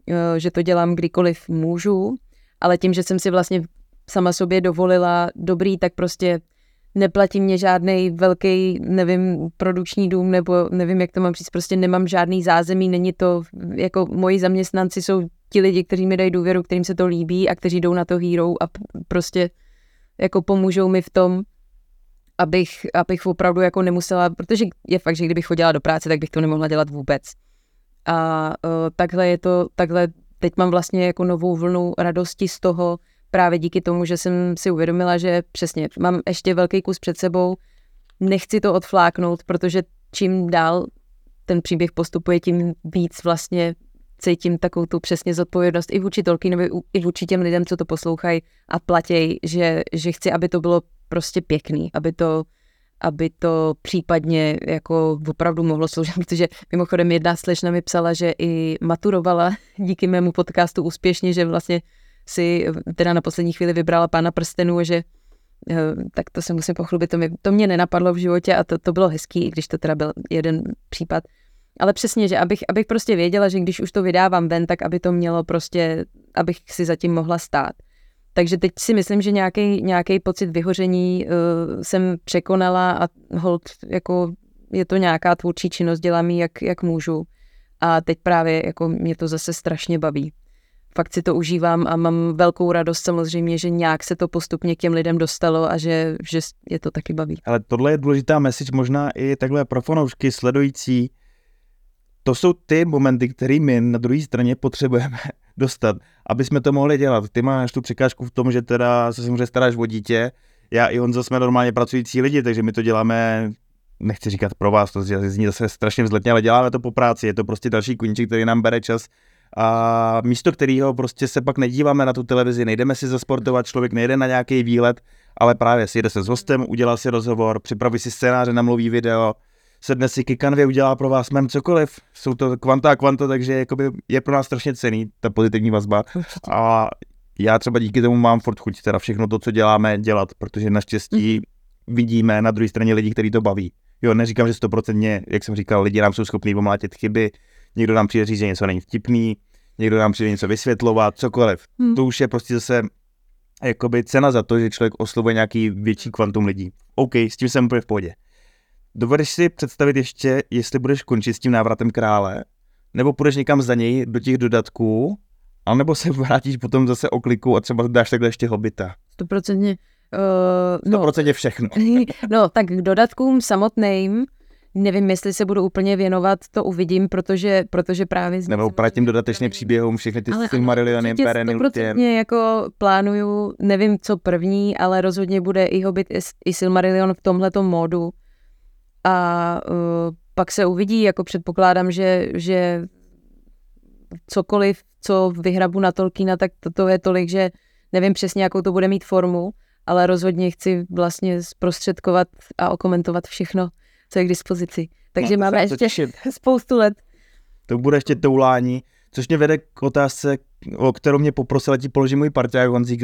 uh, že to dělám kdykoliv můžu, ale tím, že jsem si vlastně sama sobě dovolila dobrý, tak prostě neplatí mě žádný velký, nevím, produkční dům, nebo nevím, jak to mám říct, prostě nemám žádný zázemí, není to, jako moji zaměstnanci jsou ti lidi, kteří mi dají důvěru, kterým se to líbí a kteří jdou na to hero a prostě jako pomůžou mi v tom, abych, abych opravdu jako nemusela, protože je fakt, že kdybych chodila do práce, tak bych to nemohla dělat vůbec. A uh, takhle je to, takhle teď mám vlastně jako novou vlnu radosti z toho, právě díky tomu, že jsem si uvědomila, že přesně mám ještě velký kus před sebou, nechci to odfláknout, protože čím dál ten příběh postupuje, tím víc vlastně cítím takovou tu přesně zodpovědnost i vůči Tolkienovi, i vůči těm lidem, co to poslouchají a platěj, že, že chci, aby to bylo prostě pěkný, aby to, aby to případně jako opravdu mohlo sloužit, protože mimochodem jedna slečna mi psala, že i maturovala díky mému podcastu úspěšně, že vlastně si teda na poslední chvíli vybrala pána prstenů, že eh, tak to se musím pochlubit, to, mi, to mě nenapadlo v životě a to, to bylo hezký, i když to teda byl jeden případ. Ale přesně, že abych, abych prostě věděla, že když už to vydávám ven, tak aby to mělo prostě, abych si zatím mohla stát. Takže teď si myslím, že nějaký, nějaký pocit vyhoření uh, jsem překonala a hold, jako je to nějaká tvůrčí činnost, dělám ji, jak, jak můžu. A teď právě jako mě to zase strašně baví. Fakt si to užívám a mám velkou radost samozřejmě, že nějak se to postupně k těm lidem dostalo a že, že je to taky baví. Ale tohle je důležitá message možná i takhle pro fanoušky sledující. To jsou ty momenty, které my na druhé straně potřebujeme dostat, aby jsme to mohli dělat. Ty máš tu překážku v tom, že teda se samozřejmě staráš o dítě, já i Honza jsme normálně pracující lidi, takže my to děláme, nechci říkat pro vás, to zní zase strašně vzletně, ale děláme to po práci, je to prostě další kuníček, který nám bere čas a místo kterého prostě se pak nedíváme na tu televizi, nejdeme si zasportovat, člověk nejde na nějaký výlet, ale právě si jde se s hostem, udělá si rozhovor, připraví si scénáře, namluví video, sedne si ke kanvě, udělá pro vás mem cokoliv. Jsou to kvanta a kvanta, takže jakoby je pro nás strašně cený ta pozitivní vazba. A já třeba díky tomu mám furt chuť teda všechno to, co děláme, dělat, protože naštěstí mm. vidíme na druhé straně lidi, kteří to baví. Jo, neříkám, že stoprocentně, jak jsem říkal, lidi nám jsou schopní pomlátit chyby, někdo nám přijde říct, že něco není vtipný, někdo nám přijde něco vysvětlovat, cokoliv. Hmm. To už je prostě zase jakoby cena za to, že člověk oslovuje nějaký větší kvantum lidí. OK, s tím jsem úplně v pohodě. Dovedeš si představit ještě, jestli budeš končit s tím návratem krále, nebo půjdeš někam za něj do těch dodatků, anebo se vrátíš potom zase o kliku a třeba dáš takhle ještě hobita. Stoprocentně. Uh, no, všechno. no, tak k dodatkům samotným Nevím, jestli se budu úplně věnovat, to uvidím, protože, protože právě... Nebo právě tím dodatečným příběhům, všechny ty Silmarilliony, Pereny, jako plánuju, nevím co první, ale rozhodně bude i Hobbit, i Silmarillion v tomhletom módu. A uh, pak se uvidí, jako předpokládám, že, že cokoliv, co vyhrabu na Tolkiena, tak to, to je tolik, že nevím přesně, jakou to bude mít formu, ale rozhodně chci vlastně zprostředkovat a okomentovat všechno, co je k dispozici. Takže no, máme ještě těšit. spoustu let. To bude ještě toulání, což mě vede k otázce, o kterou mě poprosil, ti položím můj parťák Honzík,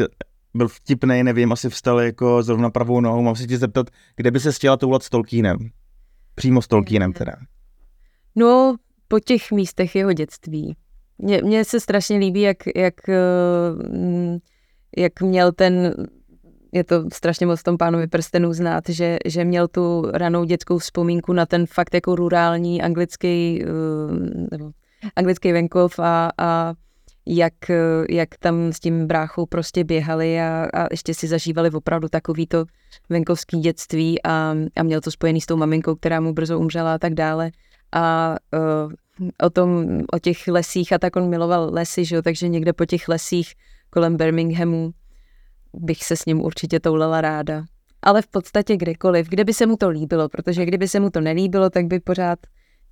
byl vtipný, nevím, asi vstal jako zrovna pravou nohou, mám se tě zeptat, kde by se chtěla toulat s Tolkienem? Přímo s Tolkienem teda. No, po těch místech jeho dětství. Mně, se strašně líbí, jak, jak, eh, jak měl ten je to strašně moc v tom pánovi prstenů znát, že, že měl tu ranou dětskou vzpomínku na ten fakt jako rurální anglický, eh, nebo anglický venkov a, a jak, jak tam s tím bráchou prostě běhali a, a ještě si zažívali opravdu takový to venkovský dětství a, a měl to spojený s tou maminkou, která mu brzo umřela a tak dále. A uh, o tom, o těch lesích a tak on miloval lesy, že jo, takže někde po těch lesích kolem Birminghamu bych se s ním určitě toulala ráda. Ale v podstatě kdekoliv, kde by se mu to líbilo, protože kdyby se mu to nelíbilo, tak by pořád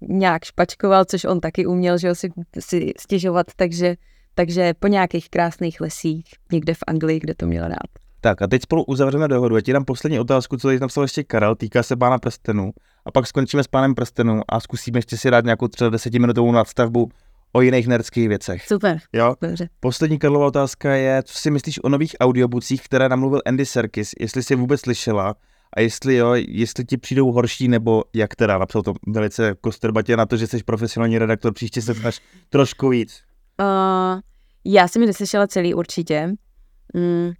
nějak špačkoval, což on taky uměl, že si, si stěžovat, takže, takže po nějakých krásných lesích, někde v Anglii, kde to měl rád. Tak a teď spolu uzavřeme dohodu. Já ti dám poslední otázku, co tady napsal ještě Karel, týká se pána prstenů. A pak skončíme s pánem prstenů a zkusíme ještě si dát nějakou třeba desetiminutovou nadstavbu o jiných nerdských věcech. Super. Jo? Dobře. Poslední Karlova otázka je, co si myslíš o nových audiobucích, které namluvil Andy Serkis, jestli jsi vůbec slyšela a jestli jo, jestli ti přijdou horší, nebo jak teda, napsal to velice kostrbatě na to, že jsi profesionální redaktor, příště se snaž trošku víc. Uh, já jsem ji neslyšela celý určitě. Mm,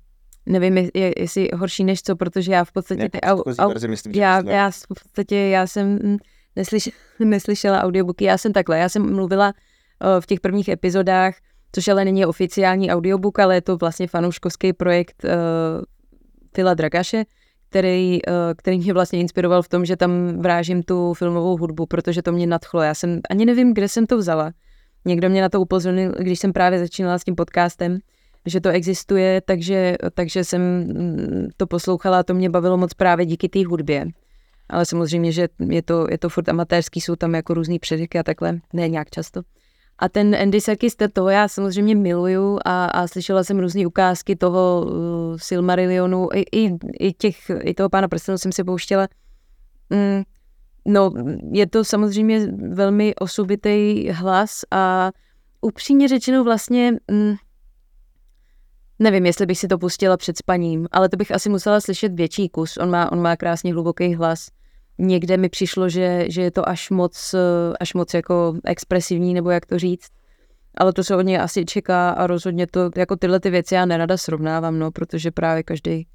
nevím, je, jestli horší než co, protože já v podstatě... Ne, au, au, verzi, myslím, já, já v podstatě, já jsem neslyš, neslyšela audiobooky, já jsem takhle, já jsem mluvila v těch prvních epizodách, což ale není oficiální audiobook, ale je to vlastně fanouškovský projekt Fila Dragaše, který, uh, který mě vlastně inspiroval v tom, že tam vrážím tu filmovou hudbu, protože to mě nadchlo. Já jsem ani nevím, kde jsem to vzala. Někdo mě na to upozornil, když jsem právě začínala s tím podcastem, že to existuje, takže, takže jsem mm, to poslouchala a to mě bavilo moc právě díky té hudbě. Ale samozřejmě, že je to, je to furt amatérský, jsou tam jako různý předěky a takhle, ne nějak často A ten Andy Serkis, to, toho já samozřejmě miluju a, a slyšela jsem různé ukázky toho uh, Silmarillionu, i, i, i, těch, i toho pána prstenů jsem si pouštěla. Mm, no, je to samozřejmě velmi osobitý hlas a upřímně řečeno vlastně, mm, nevím, jestli bych si to pustila před spaním, ale to bych asi musela slyšet větší kus. On má, on má krásně hluboký hlas někde mi přišlo, že, že je to až moc, až moc jako expresivní, nebo jak to říct. Ale to se od něj asi čeká a rozhodně to, jako tyhle ty věci já nerada srovnávám, no, protože právě každý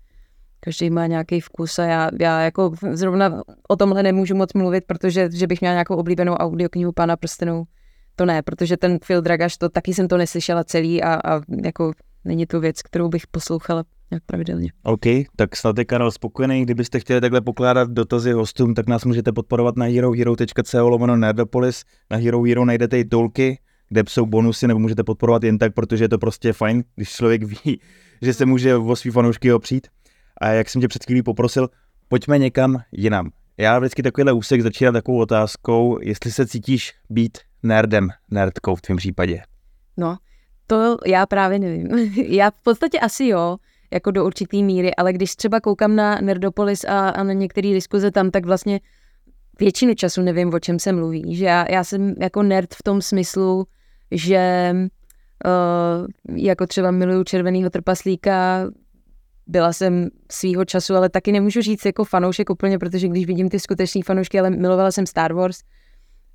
každý má nějaký vkus a já, já jako zrovna o tomhle nemůžu moc mluvit, protože že bych měla nějakou oblíbenou audioknihu Pána prstenů, to ne, protože ten Phil Dragaš, to taky jsem to neslyšela celý a, a jako není to věc, kterou bych poslouchala jak pravidelně. OK, tak snad je kanál spokojený. Kdybyste chtěli takhle pokládat dotazy hostům, tak nás můžete podporovat na herohero.co lomeno Nerdopolis. Na Hero Hero najdete i tolky, kde jsou bonusy, nebo můžete podporovat jen tak, protože je to prostě fajn, když člověk ví, že se může o svý fanoušky opřít. A jak jsem tě před chvílí poprosil, pojďme někam jinam. Já vždycky takovýhle úsek začínám takovou otázkou, jestli se cítíš být nerdem, nerdkou v tvém případě. No, to já právě nevím. já v podstatě asi jo, jako do určitý míry, ale když třeba koukám na Nerdopolis a, a na některé diskuze tam, tak vlastně většinu času nevím, o čem se mluví. Že já, já jsem jako nerd v tom smyslu, že uh, jako třeba miluju Červenýho trpaslíka, byla jsem svýho času, ale taky nemůžu říct jako fanoušek úplně, protože když vidím ty skutečné fanoušky, ale milovala jsem Star Wars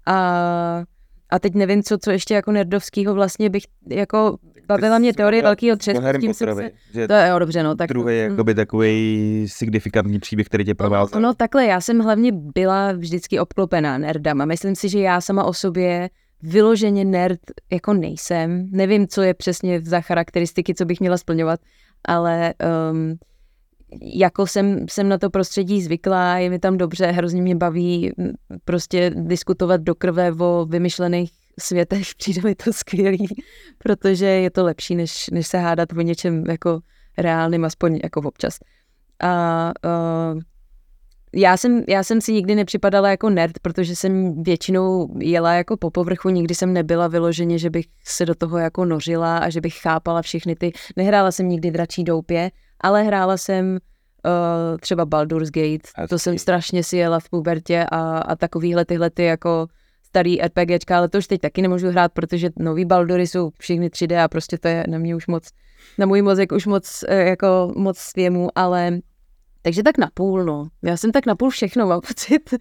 a, a teď nevím, co, co ještě jako nerdovského vlastně bych jako Bavila mě teorie velkého třesku. Tím jsem se... to je jo, dobře, no. Tak... Druhý je jakoby takový signifikantní příběh, který tě provázel. No, no takhle, já jsem hlavně byla vždycky obklopená nerdama. Myslím si, že já sama o sobě vyloženě nerd jako nejsem. Nevím, co je přesně za charakteristiky, co bych měla splňovat, ale um, jako jsem, jsem na to prostředí zvyklá, je mi tam dobře, hrozně mě baví prostě diskutovat do krve o vymyšlených světech, přijde mi to skvělý, protože je to lepší, než, než se hádat o něčem jako reálným, aspoň jako občas. A uh, já jsem, já jsem si nikdy nepřipadala jako nerd, protože jsem většinou jela jako po povrchu, nikdy jsem nebyla vyloženě, že bych se do toho jako nořila a že bych chápala všechny ty, nehrála jsem nikdy dračí doupě, ale hrála jsem uh, třeba Baldur's Gate, to jsem strašně si jela v pubertě a, a takovýhle tyhle ty jako starý RPGčka, ale to už teď taky nemůžu hrát, protože nový Baldury jsou všechny 3D a prostě to je na mě už moc, na můj mozek už moc, eh, jako moc svěmu, ale takže tak napůl, no. Já jsem tak napůl všechno, mám pocit.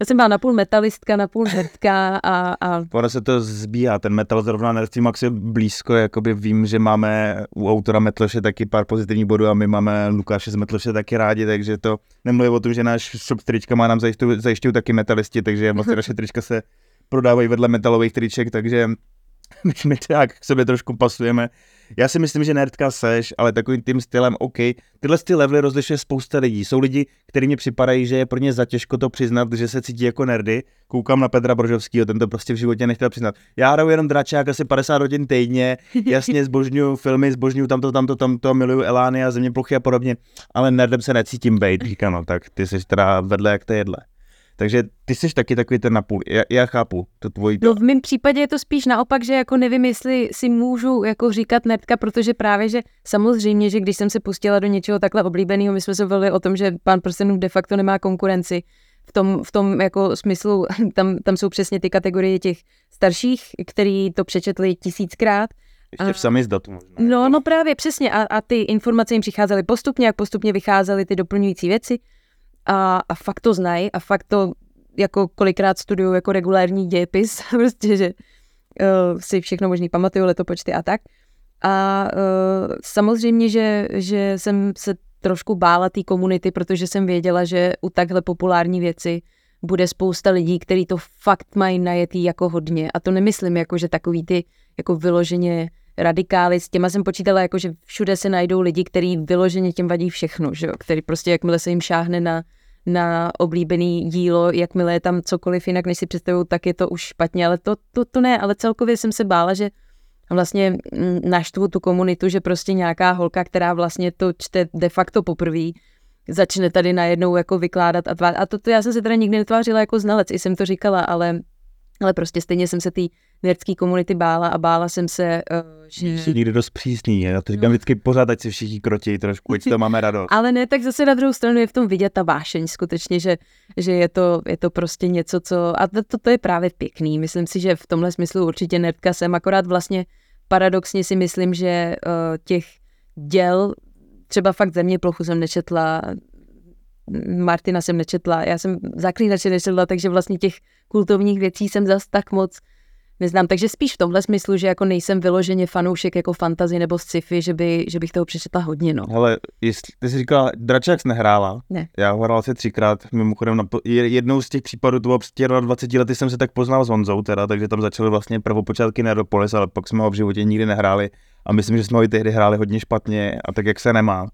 Já jsem byla napůl metalistka, napůl nerdka a, a... Ono se to zbíhá, ten metal zrovna nerdství max je blízko, jakoby vím, že máme u autora Metloše taky pár pozitivních bodů a my máme Lukáše z Metloše taky rádi, takže to nemluví o tom, že náš shop trička má nám zajišťují taky metalisti, takže vlastně naše trička se prodávají vedle metalových triček, takže my, tak k sobě trošku pasujeme. Já si myslím, že nerdka seš, ale takovým tím stylem OK. Tyhle ty levely rozlišuje spousta lidí. Jsou lidi, kteří mi připadají, že je pro ně zatěžko to přiznat, že se cítí jako nerdy. Koukám na Petra Brožovského, ten to prostě v životě nechtěl přiznat. Já hraju jenom dračák asi 50 hodin týdně, jasně zbožňuju filmy, zbožňuju tamto, tamto, tamto, miluju Elány a země plochy a podobně, ale nerdem se necítím být. Říkám, no tak ty jsi teda vedle jak to jedle. Takže ty jsi taky takový ten napůl. Já, já chápu to tvojí. No v mém případě je to spíš naopak, že jako nevím, jestli si můžu jako říkat netka, protože právě, že samozřejmě, že když jsem se pustila do něčeho takhle oblíbeného, my jsme se bavili o tom, že pán prstenů de facto nemá konkurenci. V tom, v tom jako smyslu, tam, tam jsou přesně ty kategorie těch starších, který to přečetli tisíckrát. Ještě v samizdatu možná. No, no právě, přesně. A, a ty informace jim přicházely postupně, jak postupně vycházely ty doplňující věci a, a fakt to znají a fakt to jako kolikrát studuju jako regulární dějepis, prostě, že uh, si všechno možný pamatuju, letopočty a tak. A uh, samozřejmě, že, že jsem se trošku bála té komunity, protože jsem věděla, že u takhle populární věci bude spousta lidí, kteří to fakt mají najetý jako hodně. A to nemyslím jako, že takový ty jako vyloženě radikály, s těma jsem počítala, jako že všude se najdou lidi, kteří vyloženě těm vadí všechno, že jo? který prostě jakmile se jim šáhne na, na oblíbený dílo, jakmile je tam cokoliv jinak, než si představují, tak je to už špatně, ale to, to, to ne, ale celkově jsem se bála, že vlastně mm, naštvu tu komunitu, že prostě nějaká holka, která vlastně to čte de facto poprvé, začne tady najednou jako vykládat a tvá... A to, to já jsem se teda nikdy netvářila jako znalec, i jsem to říkala, ale ale prostě stejně jsem se té nerdské komunity bála a bála jsem se, uh, že... Jsi někdy dost přísný, já to říkám no. vždycky pořád, ať si všichni krotí trošku, ať to máme radost. Ale ne, tak zase na druhou stranu je v tom vidět ta vášeň skutečně, že, že je, to, je to prostě něco, co... A to, to, to je právě pěkný. Myslím si, že v tomhle smyslu určitě nerdka jsem, akorát vlastně paradoxně si myslím, že uh, těch děl, třeba fakt země plochu jsem nečetla, Martina jsem nečetla, já jsem zaklínače nečetla, takže vlastně těch kultovních věcí jsem zas tak moc neznám. Takže spíš v tomhle smyslu, že jako nejsem vyloženě fanoušek jako fantazy nebo sci-fi, že, by, že bych toho přečetla hodně. No. Ale jestli, ty jsi říkala, Dračák nehrála. Ne. Já ho hrál asi třikrát, mimochodem na, jednou z těch případů, to bylo před 20 lety, jsem se tak poznal s Honzou, teda, takže tam začaly vlastně prvopočátky Nerdopolis, ale pak jsme ho v životě nikdy nehráli a myslím, že jsme ho i tehdy hráli hodně špatně a tak, jak se nemá.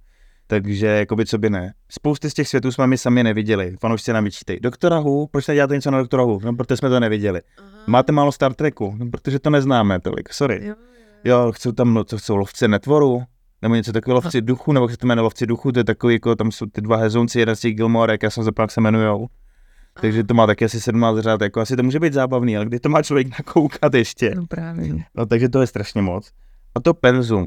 Takže jakoby co by ne. Spousty z těch světů jsme my sami neviděli. Fanoušci nám vyčítají. Doktora Hu, proč neděláte něco na Doktora Hu? No, protože jsme to neviděli. Aha. Máte málo Star Treku? No, protože to neznáme tolik, sorry. Jo, jo. jo chcou tam, no, co chcou, lovce netvoru? Nebo něco takového lovci duchu, nebo jak se to jmenuje lovci duchu, to je takový, jako tam jsou ty dva hezonci, jeden z těch Gilmorek, já jsem zapomněl, jak se jmenujou. Takže to má taky asi 17 řád, jako asi to může být zábavný, ale kdy to má člověk nakoukat ještě. No právě. No takže to je strašně moc. A to penzum,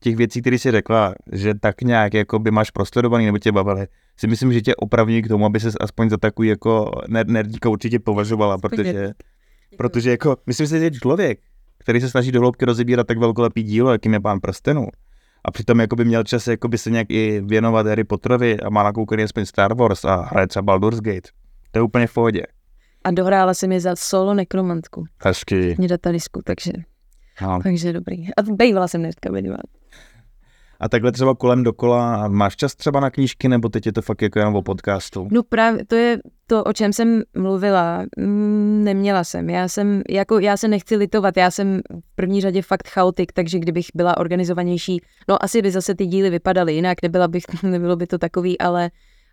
těch věcí, které jsi řekla, že tak nějak jako by máš prostudovaný nebo tě bavili, si myslím, že tě opravní k tomu, aby se aspoň za takový jako nerdíka určitě považovala, protože, protože jako, myslím si, že je člověk, který se snaží do hloubky rozebírat tak velkolepý dílo, jakým je pán prstenů. A přitom jako by měl čas jako by se nějak i věnovat Harry Potterovi a má nakoukaný aspoň Star Wars a hraje třeba Baldur's Gate. To je úplně v pohodě. A dohrála jsem je za solo nekromantku. Hezky. Mě datalisku, takže, no. takže dobrý. A bývala jsem dneska minimálně a takhle třeba kolem dokola. Máš čas třeba na knížky, nebo teď je to fakt jako jenom o podcastu? No právě to je to, o čem jsem mluvila. Mm, neměla jsem. Já jsem, jako já se nechci litovat, já jsem v první řadě fakt chaotik, takže kdybych byla organizovanější, no asi by zase ty díly vypadaly jinak, nebyla bych, nebylo by to takový, ale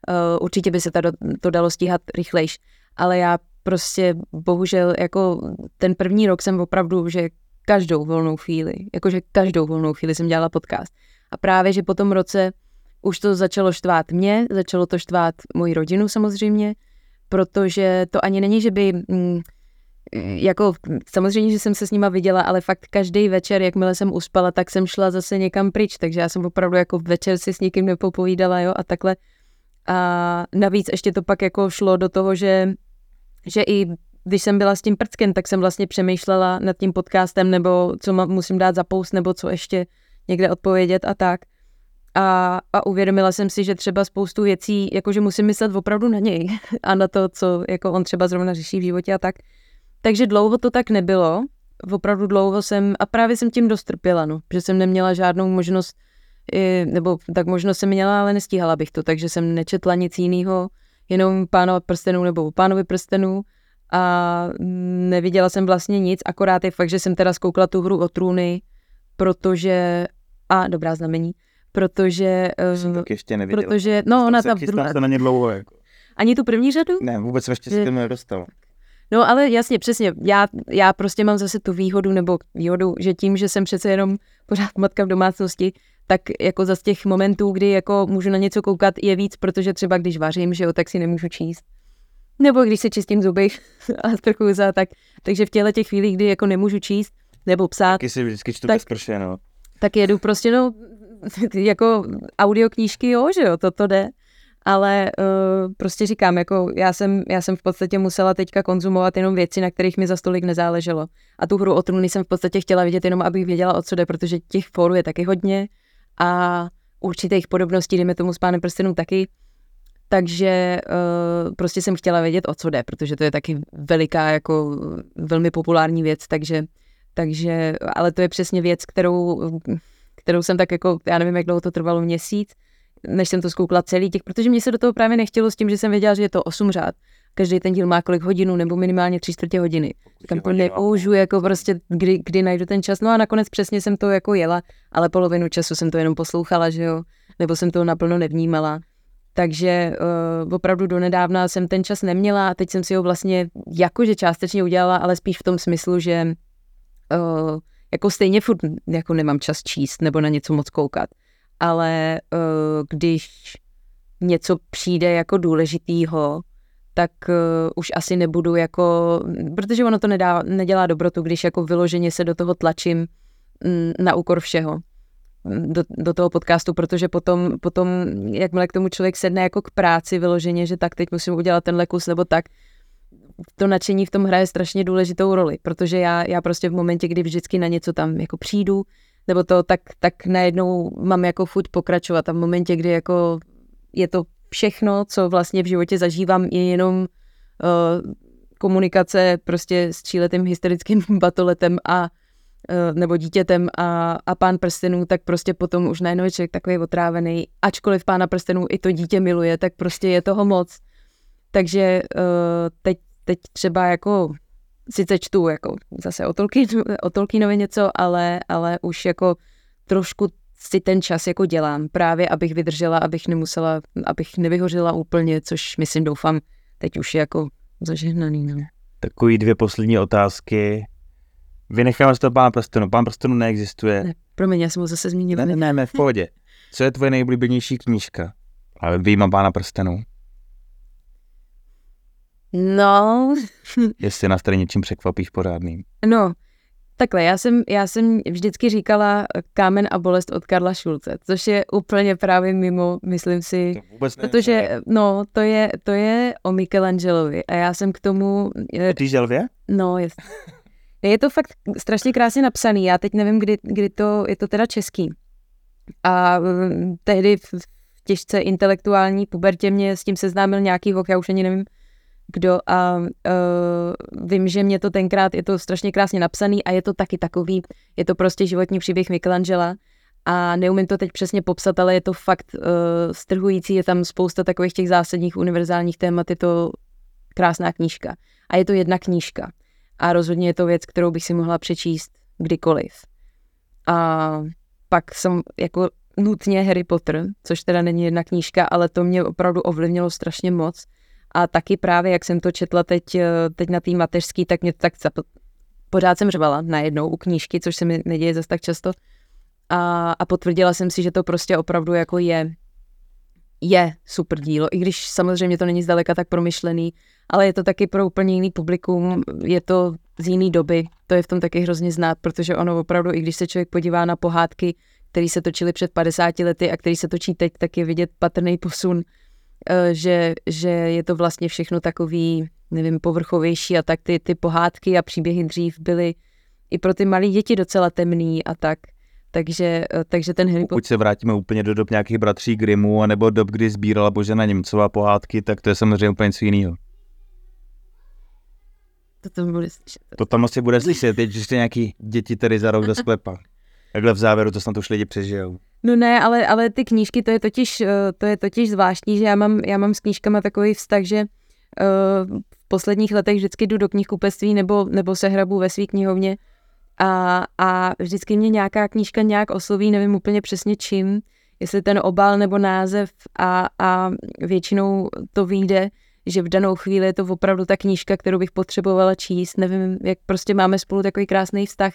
uh, určitě by se to, to dalo stíhat rychlejš. Ale já prostě bohužel jako ten první rok jsem opravdu, že každou volnou chvíli, jakože každou volnou chvíli jsem dělala podcast. A právě, že po tom roce už to začalo štvát mě, začalo to štvát moji rodinu samozřejmě, protože to ani není, že by, mm, jako samozřejmě, že jsem se s nima viděla, ale fakt každý večer, jakmile jsem uspala, tak jsem šla zase někam pryč, takže já jsem opravdu jako večer si s někým nepopovídala, jo, a takhle. A navíc ještě to pak jako šlo do toho, že, že i když jsem byla s tím prckem, tak jsem vlastně přemýšlela nad tím podcastem, nebo co musím dát za post, nebo co ještě někde odpovědět a tak. A, a uvědomila jsem si, že třeba spoustu věcí, jakože musím myslet opravdu na něj a na to, co jako on třeba zrovna řeší v životě a tak. Takže dlouho to tak nebylo, opravdu dlouho jsem, a právě jsem tím dost trpěla, no, že jsem neměla žádnou možnost, nebo tak možnost jsem měla, ale nestíhala bych to, takže jsem nečetla nic jiného, jenom pánova prstenů nebo pánovi prstenů a neviděla jsem vlastně nic, akorát je fakt, že jsem teda zkoukla tu hru o trůny, protože a dobrá znamení, protože... Jsem tak ještě neviděl. Protože, no, ona ta druhá... se na ně dlouho, jako. Ani tu první řadu? Ne, vůbec jsem ještě se tím nedostal. No ale jasně, přesně, já, já prostě mám zase tu výhodu, nebo výhodu, že tím, že jsem přece jenom pořád matka v domácnosti, tak jako za těch momentů, kdy jako můžu na něco koukat, je víc, protože třeba když vařím, že jo, tak si nemůžu číst. Nebo když se čistím zuby a trochu za tak. Takže v těle těch chvílích, kdy jako nemůžu číst nebo psát. Taky si vždycky čtu tak, prše, no tak jedu prostě, no, jako audioknížky, jo, že jo, to to jde. Ale uh, prostě říkám, jako já jsem, já jsem v podstatě musela teďka konzumovat jenom věci, na kterých mi za stolik nezáleželo. A tu hru o trůny jsem v podstatě chtěla vidět jenom, abych věděla, o co jde, protože těch fórů je taky hodně a určitých podobností, jdeme tomu s pánem prstenů taky. Takže uh, prostě jsem chtěla vědět, o co jde, protože to je taky veliká, jako velmi populární věc, takže takže, ale to je přesně věc, kterou, kterou jsem tak jako, já nevím, jak dlouho to trvalo, měsíc, než jsem to zkoukla celý těch, protože mě se do toho právě nechtělo s tím, že jsem věděla, že je to 8 řád. Každý ten díl má kolik hodinu nebo minimálně tři čtvrtě hodiny. Tam to nepoužiju, jako prostě, kdy, kdy najdu ten čas. No a nakonec přesně jsem to jako jela, ale polovinu času jsem to jenom poslouchala, že jo, nebo jsem to naplno nevnímala. Takže uh, opravdu donedávna jsem ten čas neměla a teď jsem si ho vlastně jakože částečně udělala, ale spíš v tom smyslu, že uh, jako stejně furt jako nemám čas číst nebo na něco moc koukat, ale uh, když něco přijde jako důležitýho, tak uh, už asi nebudu jako, protože ono to nedá, nedělá dobrotu, když jako vyloženě se do toho tlačím mm, na úkor všeho do, do toho podcastu, protože potom, potom, jakmile k tomu člověk sedne jako k práci vyloženě, že tak teď musím udělat tenhle kus nebo tak, to nadšení v tom hraje strašně důležitou roli, protože já, já prostě v momentě, kdy vždycky na něco tam jako přijdu, nebo to, tak, tak najednou mám jako fuť pokračovat. A v momentě, kdy jako je to všechno, co vlastně v životě zažívám, je jenom uh, komunikace prostě s tříletým hysterickým batoletem a nebo dítětem a, a pán prstenů, tak prostě potom už najednou je člověk takový otrávený, ačkoliv pána prstenů i to dítě miluje, tak prostě je toho moc. Takže uh, teď, teď třeba jako sice čtu jako zase o, Tolkien, o Tolkienovi něco, ale, ale už jako trošku si ten čas jako dělám, právě abych vydržela, abych nemusela, abych nevyhořela úplně, což myslím, doufám, teď už je jako zažehnaný. No. Takový dvě poslední otázky. Vynecháme z toho pán prstenu. Pán prstenu neexistuje. Ne, promiň, já jsem ho zase zmínila. Ne, ne, ne, v pohodě. Co je tvoje nejoblíbenější knížka? Ale vyjímám pána prstenu. No. Jestli nás tady něčím překvapíš pořádným. No, takhle, já jsem, já jsem vždycky říkala Kámen a bolest od Karla Šulce, což je úplně právě mimo, myslím si, to vůbec protože no, to je, to je o Michelangelovi a já jsem k tomu... O té želvě? No, je, je to fakt strašně krásně napsaný, já teď nevím, kdy, kdy to, je to teda český. A mm, tehdy v těžce intelektuální pubertě mě s tím seznámil nějaký vok, já už ani nevím, kdo a uh, vím, že mě to tenkrát, je to strašně krásně napsaný a je to taky takový, je to prostě životní příběh Michelangela a neumím to teď přesně popsat, ale je to fakt uh, strhující, je tam spousta takových těch zásadních univerzálních témat, je to krásná knížka. A je to jedna knížka. A rozhodně je to věc, kterou bych si mohla přečíst kdykoliv. A pak jsem jako nutně Harry Potter, což teda není jedna knížka, ale to mě opravdu ovlivnilo strašně moc. A taky právě, jak jsem to četla teď, eh, teď na té mateřský, tak mě to tak zap... pořád jsem řvala najednou u knížky, což se mi neděje zase tak často. A, a potvrdila jsem si, že to prostě opravdu jako je, je super dílo, i když samozřejmě to není zdaleka tak promyšlený, ale je to taky pro úplně jiný publikum, je to z jiný doby, to je v tom taky hrozně znát, protože ono opravdu, i když se člověk podívá na pohádky, které se točily před 50 lety a které se točí teď, tak je vidět patrný posun Eh, že, že je to vlastně všechno takový, nevím, povrchovější a tak ty, ty pohádky a příběhy dřív byly i pro ty malé děti docela temný a tak. Takže, eh, takže ten Harry Pokud se vrátíme úplně do dob nějakých bratří Grimmů, anebo dob, kdy sbírala Božena Němcová pohádky, tak to je samozřejmě úplně něco jiného. To tam bude slyšet. To tam asi bude slyšet, teď ještě nějaký děti tady za rok do sklepa. Takhle v závěru to snad už lidi přežijou. No ne, ale, ale ty knížky, to je totiž, eh, to je totiž zvláštní, že já mám, já mám s knížkama takový vztah, že uh, v posledních letech vždycky jdu do knihkupectví nebo, nebo se hrabu ve své knihovně a, a vždycky mě nějaká knížka nějak osloví, nevím úplně přesně čím, jestli ten obal nebo název a, a většinou to vyjde, že v danou chvíli je to opravdu ta knížka, kterou bych potřebovala číst. Nevím, jak prostě máme spolu takový krásný vztah,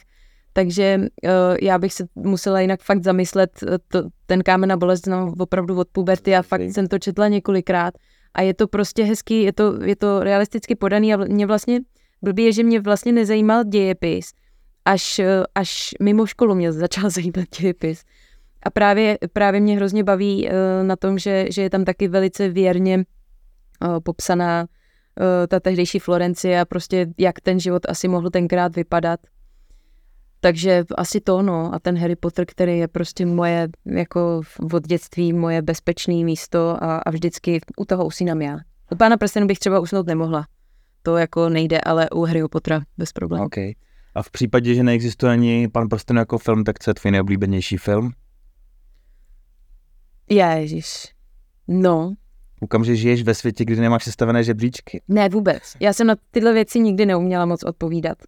takže uh, já bych se musela jinak fakt zamyslet, eh, to, ten kámen na bolest znám opravdu od puberty a fakt jsem to četla několikrát a je to prostě hezký, je to, je to realisticky podaný a mě vlastně blbý je, že mě vlastně nezajímal dějepis, až, eh, až mimo školu mě začal zajímat dějepis. A právě, právě mě hrozně baví uh, na tom, že, že je tam taky velice věrně uh, popsaná uh, ta tehdejší Florencie a prostě jak ten život asi mohl tenkrát vypadat. Takže asi to, no. A ten Harry Potter, který je prostě moje, jako od dětství, moje bezpečné místo a, a vždycky u toho usínám já. U Pána prstenů bych třeba usnout nemohla. To jako nejde, ale u Harry Pottera bez problémů. Okay. A v případě, že neexistuje ani Pan prstenů jako film, tak co je tvůj nejoblíbenější film? Ježíš. No. Koukám, že žiješ ve světě, kdy nemáš sestavené žebříčky. Ne, vůbec. Já jsem na tyhle věci nikdy neuměla moc odpovídat.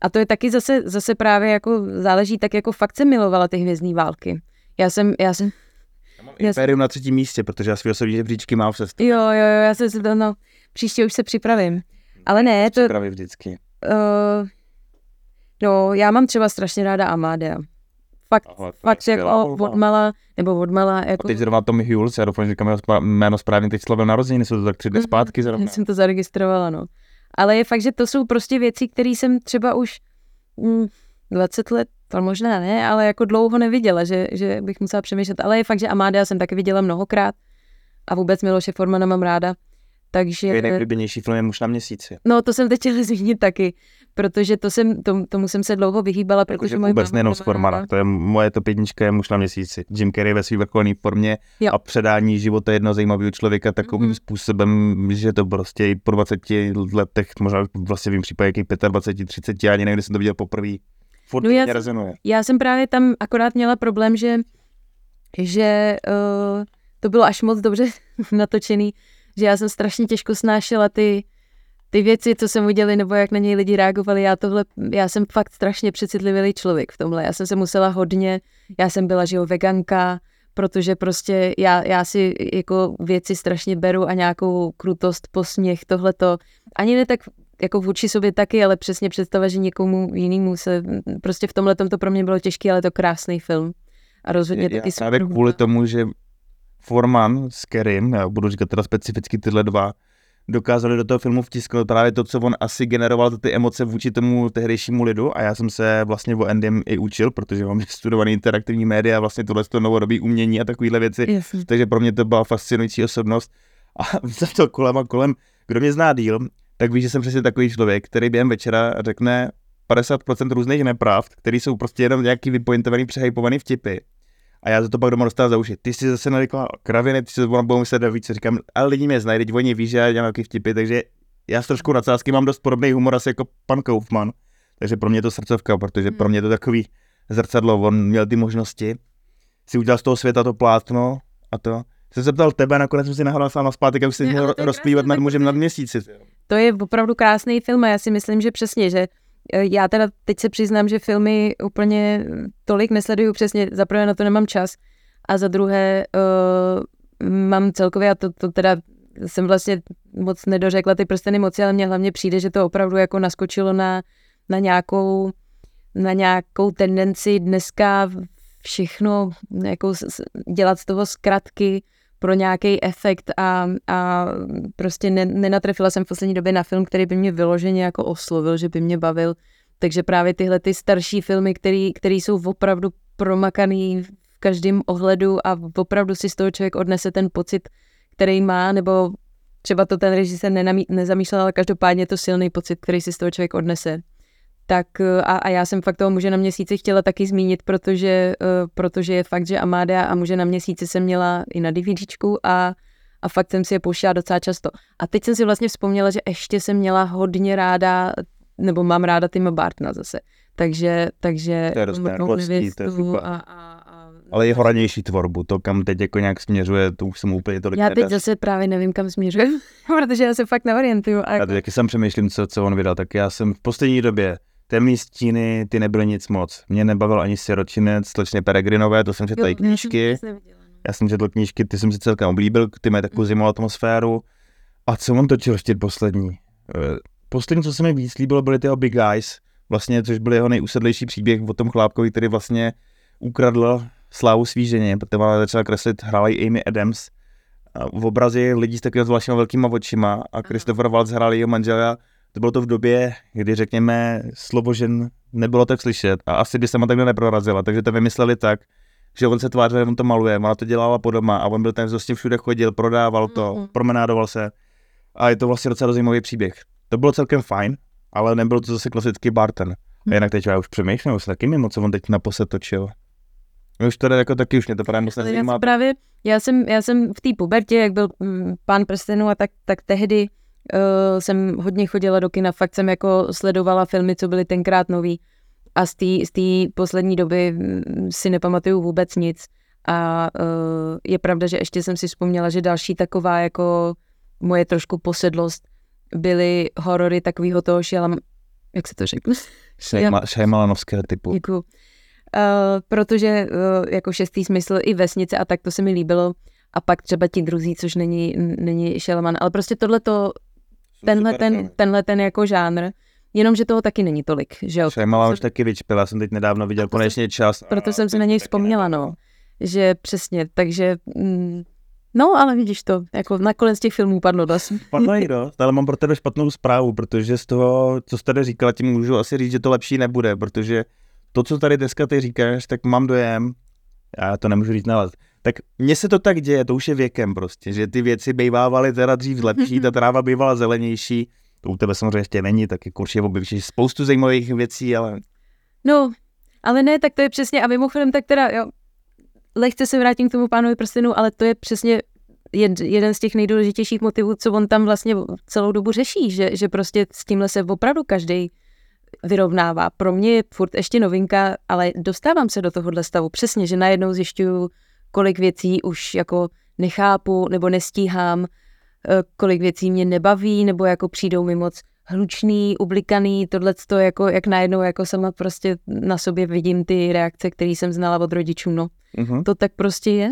A to je taky zase, zase právě jako záleží, tak jako fakt jsem milovala ty hvězdní války. Já jsem, já jsem... Já mám Imperium na třetím místě, protože já svý osobní žebříčky mám v sestavě. Jo, jo, jo, já se to, no, příště už se připravím. Ale ne, to... Připravy vždycky. Uh, no, já mám třeba strašně ráda Amadea. Fakt, je fakt jako odmala, nebo odmala, A jako... teď zrovna Tommy Hules, já doufám, že říkám jméno správně, teď slavil narozeniny, jsou to tak tři dny Mhm, zpátky zrovna. Já jsem to zaregistrovala, no. Ale je fakt, že to jsou prostě věci, které jsem třeba už mm, 20 let, to možná ne, ale jako dlouho neviděla, že, že bych musela přemýšlet. Ale je fakt, že Amádia jsem taky viděla mnohokrát a vůbec Miloše Formana mám ráda. Takže... Je nejblíbenější film je muž na měsíci. No, to jsem teď chtěla zmínit taky, protože to jsem, to, tomu jsem se dlouho vyhýbala, protože Protože moje vůbec nejenom to z to je moje top jednička je muž na měsíci. Jim Carrey ve své vrcholné formě Jo. a předání života jednoho zajímavého člověka takovým Mhm. způsobem, že to prostě i po 20 letech, možná vlastně v mým případě jaký 25, 30, ani nevím, kdy jsem to viděl poprvé. Furt No já mě jsem- rezonuje. Já jsem právě tam akorát měla problém, že, že uh, to bylo až moc dobře natočený, že já jsem strašně těžko snášela ty, ty věci, co jsem udělali, nebo jak na něj lidi reagovali. Já tohle, já jsem fakt strašně přecitlivý člověk v tomhle. Já jsem se musela hodně, já jsem byla, že jo, veganka, protože prostě já, já si jako věci strašně beru a nějakou krutost, posměch, tohleto, ani ne tak jako vůči sobě taky, ale přesně představa, že někomu jinému se, prostě v tomhle to pro mě bylo těžké, ale to krásný film. A rozhodně Já taky právě super kvůli tomu, že Forman s Kerim, já budu říkat teda specificky tyhle dva, dokázali do toho filmu vtisknout právě to, co on asi generoval, ty emoce vůči tomu tehdejšímu lidu a já jsem se vlastně o Endym i učil, protože mám studovaný interaktivní média, vlastně tohle to novodobí umění a takovéhle věci, Jasně. takže pro mě to byla fascinující osobnost a za to kolem a kolem, kdo mě zná díl, tak ví, že jsem přesně takový člověk, který během večera řekne 50% různých nepravd, který jsou prostě jenom nějaký vypointovaný, přehypovaný vtipy. A já za to pak doma dostávám za uši. Ty jsi zase nalikla kraviny, ty si to budou myslet víc. Říkám, ale lidi mě znají, teď oni ví, že já dělám nějaký vtipy, takže já s trošku nadsázky mám dost podobný humor asi jako pan Kaufman. Takže pro mě je to srdcovka, protože pro mě je to takový zrcadlo. On měl ty možnosti, si udělal z toho světa to plátno a to. Jsem se ptal tebe, nakonec jsem si nahrál sám na zpátek, abych si měl rozplývat krásný, nad mužem nad měsíci. To je opravdu krásný film a já si myslím, že přesně, že já teda teď se přiznám, že filmy úplně tolik nesleduju přesně, za prvé na to nemám čas a za druhé uh, mám celkově, a to, to teda jsem vlastně moc nedořekla ty prsteny moci, ale mně hlavně přijde, že to opravdu jako naskočilo na, na nějakou na nějakou tendenci dneska všechno jako dělat z toho zkratky pro nějaký efekt a, a prostě ne, nenatrefila jsem v poslední době na film, který by mě vyloženě jako oslovil, že by mě bavil. Takže právě tyhle ty starší filmy, který jsou opravdu promakaný v každém ohledu a opravdu si z toho člověk odnese ten pocit, který má, nebo třeba to ten režisér nezamýšlel, ale každopádně je to silný pocit, který si z toho člověk odnese. Tak eh, a, a já jsem fakt toho muže na měsíci chtěla taky zmínit, protože, uh, protože je fakt, že Amáda a muže na měsíci jsem měla i na DVDčku a, a fakt jsem si je pouštěla docela často. A teď jsem si vlastně vzpomněla, že ještě jsem měla hodně ráda, nebo mám ráda Tima Bartna zase. Takže, takže To je dost Mrtnou nervostí, to je nevěstu super. a, a, a, Ale jeho ranější tvorbu, to kam teď jako nějak směřuje, to už jsem úplně tolik Já teď nedař. zase právě nevím, kam směřuji, protože já se fakt neorientuju. A Já jako, teď taky sám přemýšlím, co, co on vydal, tak já jsem v poslední době Temný stíny, ty nebyly nic moc. Mě nebavil ani Siročinec, slečny Peregrinové, to jsem četl i knížky. no. Já jsem četl knížky, ty jsem si celkem oblíbil, ty mají takovou Mhm. zimovou atmosféru. A co on točil ještě poslední? Eh, Poslední, co se mi víc líbilo, byly ty jeho Big Eyes, vlastně, což byl jeho nejusedlejší příběh o tom chlápkovi, který vlastně ukradl slávu svý ženě, protože ona začala kreslit, hrála ji Amy Adams. A v obrazi lidí s takovými zvláštníma velkýma očima a Christopher Waltz hrál jeho manžela. To bylo to v době, kdy řekněme slovo žen nebylo tak slyšet a asi by se mu takhle neprorazila, takže to vymysleli tak, že on se tvářil, že on to maluje, ona to dělala po doma a on byl ten, kdo s tím všude chodil, prodával to, Mhm. promenádoval se a je to vlastně docela zajímavý příběh. To bylo celkem fajn, ale nebyl to zase klasický Barton. A jinak teď já už přemýšlím, už taky mimo, co on teď naposled točil. Už to jako taky, už mě to právě moc Já, právě, já, jsem, já jsem v té pubertě, jak byl mm, pán prstenů a tak, tak tehdy uh, jsem hodně chodila do kina, fakt jsem jako sledovala filmy, co byly tenkrát nový a z té z poslední doby mm, si nepamatuju vůbec nic a uh, je pravda, že ještě jsem si vzpomněla, že další taková jako moje trošku posedlost byly horory takového toho šialam, jak se to řekne? Šejma- Šejmalanovského typu. Děkuju. Uh, protože uh, jako šestý smysl i vesnice a tak to se mi líbilo. A pak třeba ti druzí, což není, není Šelman. Ale prostě tohle to, tenhle ten, tenhle ten jako žánr Jenomže toho taky není tolik, že jo. Šajmala už taky vyčpila, jsem teď nedávno viděl to jsem- konečně čas. Proto a jsem si na něj vzpomněla, no. Že přesně, takže... Mm, no, ale vidíš to, jako nakonec těch filmů padlo dost. Padlo jí dost, ale mám pro tebe špatnou zprávu, protože z toho, co jsi tady říkala, ti můžu asi říct, že to lepší nebude, protože to, co tady dneska ty říkáš, tak mám dojem, já to nemůžu říct nalez, tak mně se to tak děje, to už je věkem prostě, že ty věci bývávaly teda dřív lepší, ta tráva bývala zelenější, to u tebe samozřejmě ještě není, tak jako určitě objevíš spoustu zajímavých věcí, ale No, ale ne, tak to je přesně, a mimochodem tak teda, jo, lehce se vrátím k tomu pánovi prstenu, ale to je přesně jed, jeden z těch nejdůležitějších motivů, co on tam vlastně celou dobu řeší, že, že prostě s tímhle se opravdu každý vyrovnává. Pro mě je furt ještě novinka, ale dostávám se do tohohle stavu. Přesně, že najednou zjišťuju, kolik věcí už jako nechápu nebo nestíhám, eh, kolik věcí mě nebaví, nebo jako přijdou mi moc hlučný, ublikaný, tohle to jako, jak najednou jako sama prostě na sobě vidím ty reakce, které jsem znala od rodičů, no. uh-huh. To tak prostě je.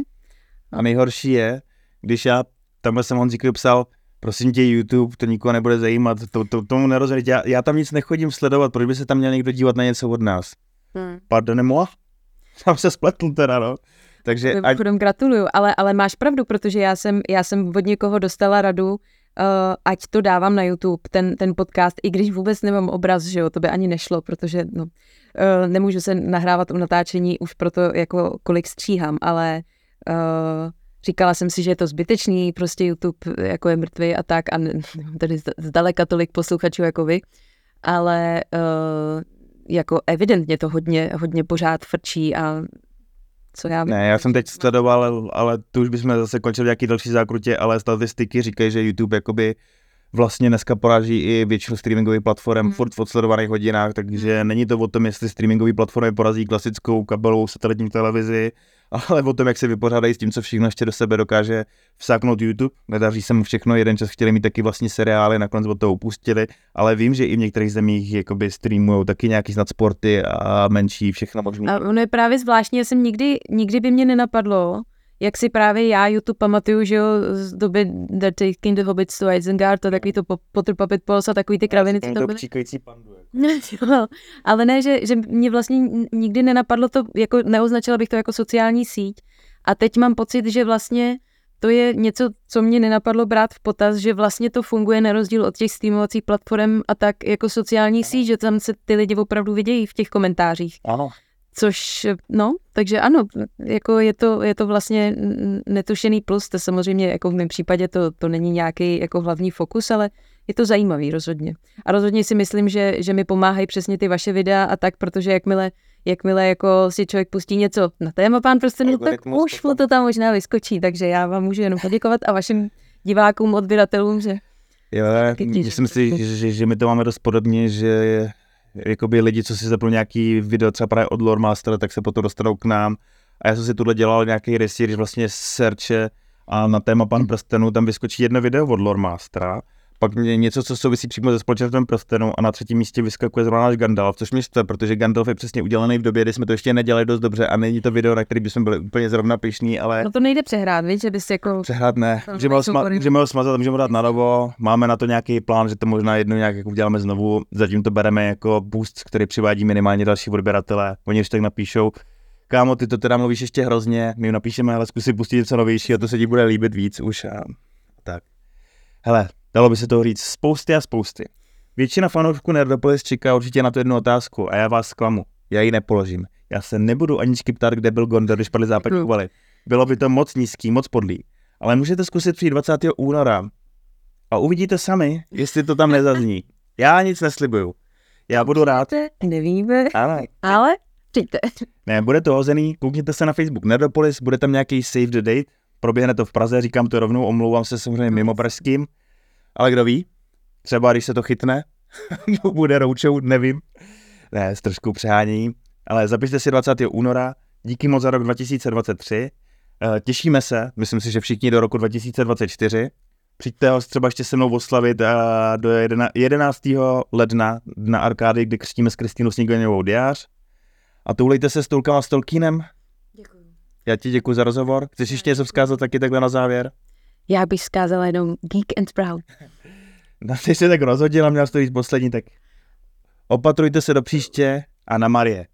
A nejhorší je, když já, tamhle jsem Honzíkovi psal, prosím tě YouTube, to nikoho nebude zajímat, to, to, tomu nerozumím, já, já tam nic nechodím sledovat, proč by se tam měl někdo dívat na něco od nás? Hmm. Pardonnez-moi? Tam se spletl teda, no. Takže ať, Mimochodem gratuluju, ale, ale máš pravdu, protože já jsem, já jsem od někoho dostala radu, uh, ať to dávám na YouTube, ten, ten podcast, i když vůbec nemám obraz, že jo, to by ani nešlo, protože no, uh, nemůžu se nahrávat u natáčení už proto, jako kolik stříhám, ale uh, říkala jsem si, že je to zbytečný, prostě YouTube jako je mrtvý a tak a ne, tady zda- zdaleka tolik posluchačů jako vy, ale uh, jako evidentně to hodně, hodně pořád frčí a co já vím. ne, já jsem teď sledoval, ale, ale tu už bychom zase končili nějaký další zákrutě, ale statistiky říkají, že YouTube jakoby vlastně dneska poráží i většinu streamingových platform Hmm. furt v odsledovaných hodinách, takže není to o tom, jestli streamingové platformy porazí klasickou kabelovou satelitní televizi, ale o tom, jak se vypořádají s tím, co všechno ještě do sebe dokáže vsáknout YouTube. Nedaří se mu všechno, jeden čas chtěli mít taky vlastní seriály, nakonec od toho upustili, ale vím, že i v některých zemích jakoby streamují taky nějaký snad sporty a menší všechno možné. A ono je právě zvláštní, já jsem nikdy, nikdy by mě nenapadlo, jak si právě já YouTube pamatuju, že jo, z doby The Taking the Hobbits to Isengard, to takový to po- Potter Puppet Pals a takový ty kraviny, co tam byly. pandu. Jako. Jo, ale ne, že, že mě vlastně nikdy nenapadlo to, jako neoznačila bych to jako sociální síť. A teď mám pocit, že vlastně to je něco, co mě nenapadlo brát v potaz, že vlastně to funguje na rozdíl od těch streamovacích platform a tak jako sociální síť, že tam se ty lidi opravdu vidějí v těch komentářích. Ano. Což, no, takže ano, jako je to, je to vlastně netušený plus, to samozřejmě jako v mém případě to, to není nějaký jako hlavní fokus, ale je to zajímavý rozhodně. A rozhodně si myslím, že, že mi pomáhají přesně ty vaše videa a tak, protože jakmile, jakmile jako si člověk pustí něco na téma pán prstenů, tak Algoritmus už to tam možná vyskočí, takže já vám můžu jenom poděkovat a vašim divákům, odběratelům, že Jo, myslím si, že, že, že my to máme dost podobně, že jakoby lidi, co si zapnou nějaký video třeba právě od Lore Master, tak se potom dostanou k nám. A já jsem si tuhle dělal nějaký research, vlastně searche a na téma Pan prstenů tam vyskočí jedno video od Lore Mastera, pak něco, co souvisí přímo se společenstvem prstenů a na třetím místě vyskakuje zrovna náš Gandalf, což mě štve, protože Gandalf je přesně udělaný v době, kdy jsme to ještě nedělali dost dobře a není to video, na který bychom byli úplně zrovna pišní, ale no to nejde přehrát, víš, že bys jako... Přehrát ne, můžeme ho, sma- můžeme ho smazat, můžeme ho dát na novo, máme na to nějaký plán, že to možná jednou nějak jako uděláme znovu, zatím to bereme jako boost, který přivádí minimálně další odběratele, oni už tak napíšou, kámo, ty to teda mluvíš ještě hrozně, my jim napíšeme, ale zkusí pustit něco novějšího, to se ti bude líbit víc už a tak. Hele, dalo by se toho říct spousty a spousty. Většina fanoušků Nerdopolis čeká určitě na tu jednu otázku a já vás zklamu. Já ji nepoložím. Já se nebudu aničky ptát, kde byl Gondor, když padly západní úvaly. Bylo by to moc nízký, moc podlý. Ale můžete zkusit přijít 20. února a uvidíte sami, jestli to tam nezazní. Já nic neslibuju. Já budu rád. Nevíme, Ale ale přijďte. ne, bude to hozený, koukněte se na Facebook Nerdopolis, bude tam nějaký save the date, proběhne to v Praze, říkám to rovnou, omlouvám se samozřejmě mimo pražským, ale kdo ví, třeba když se to chytne, bude roučou, nevím, ne, s trošku přehání, ale zapište si 20. února, díky moc za rok 2023, Eh, těšíme se, myslím si, že všichni do roku 2024, Přijďte ho třeba ještě se mnou oslavit a do jedena- 11. ledna na arkády, kdy křtíme s Kristýnou Snigoněvou diář. A toulejte se s Tulkama s Tolkienem. Děkuji. Já ti děkuji za rozhovor. Chceš ještě něco vzkázat taky takhle na závěr? Já bych zkázala jenom Geek and Proud. No, ty jsi tak rozhodila, měl jsi to říct poslední, tak Opatrujte se do příště a na Marie.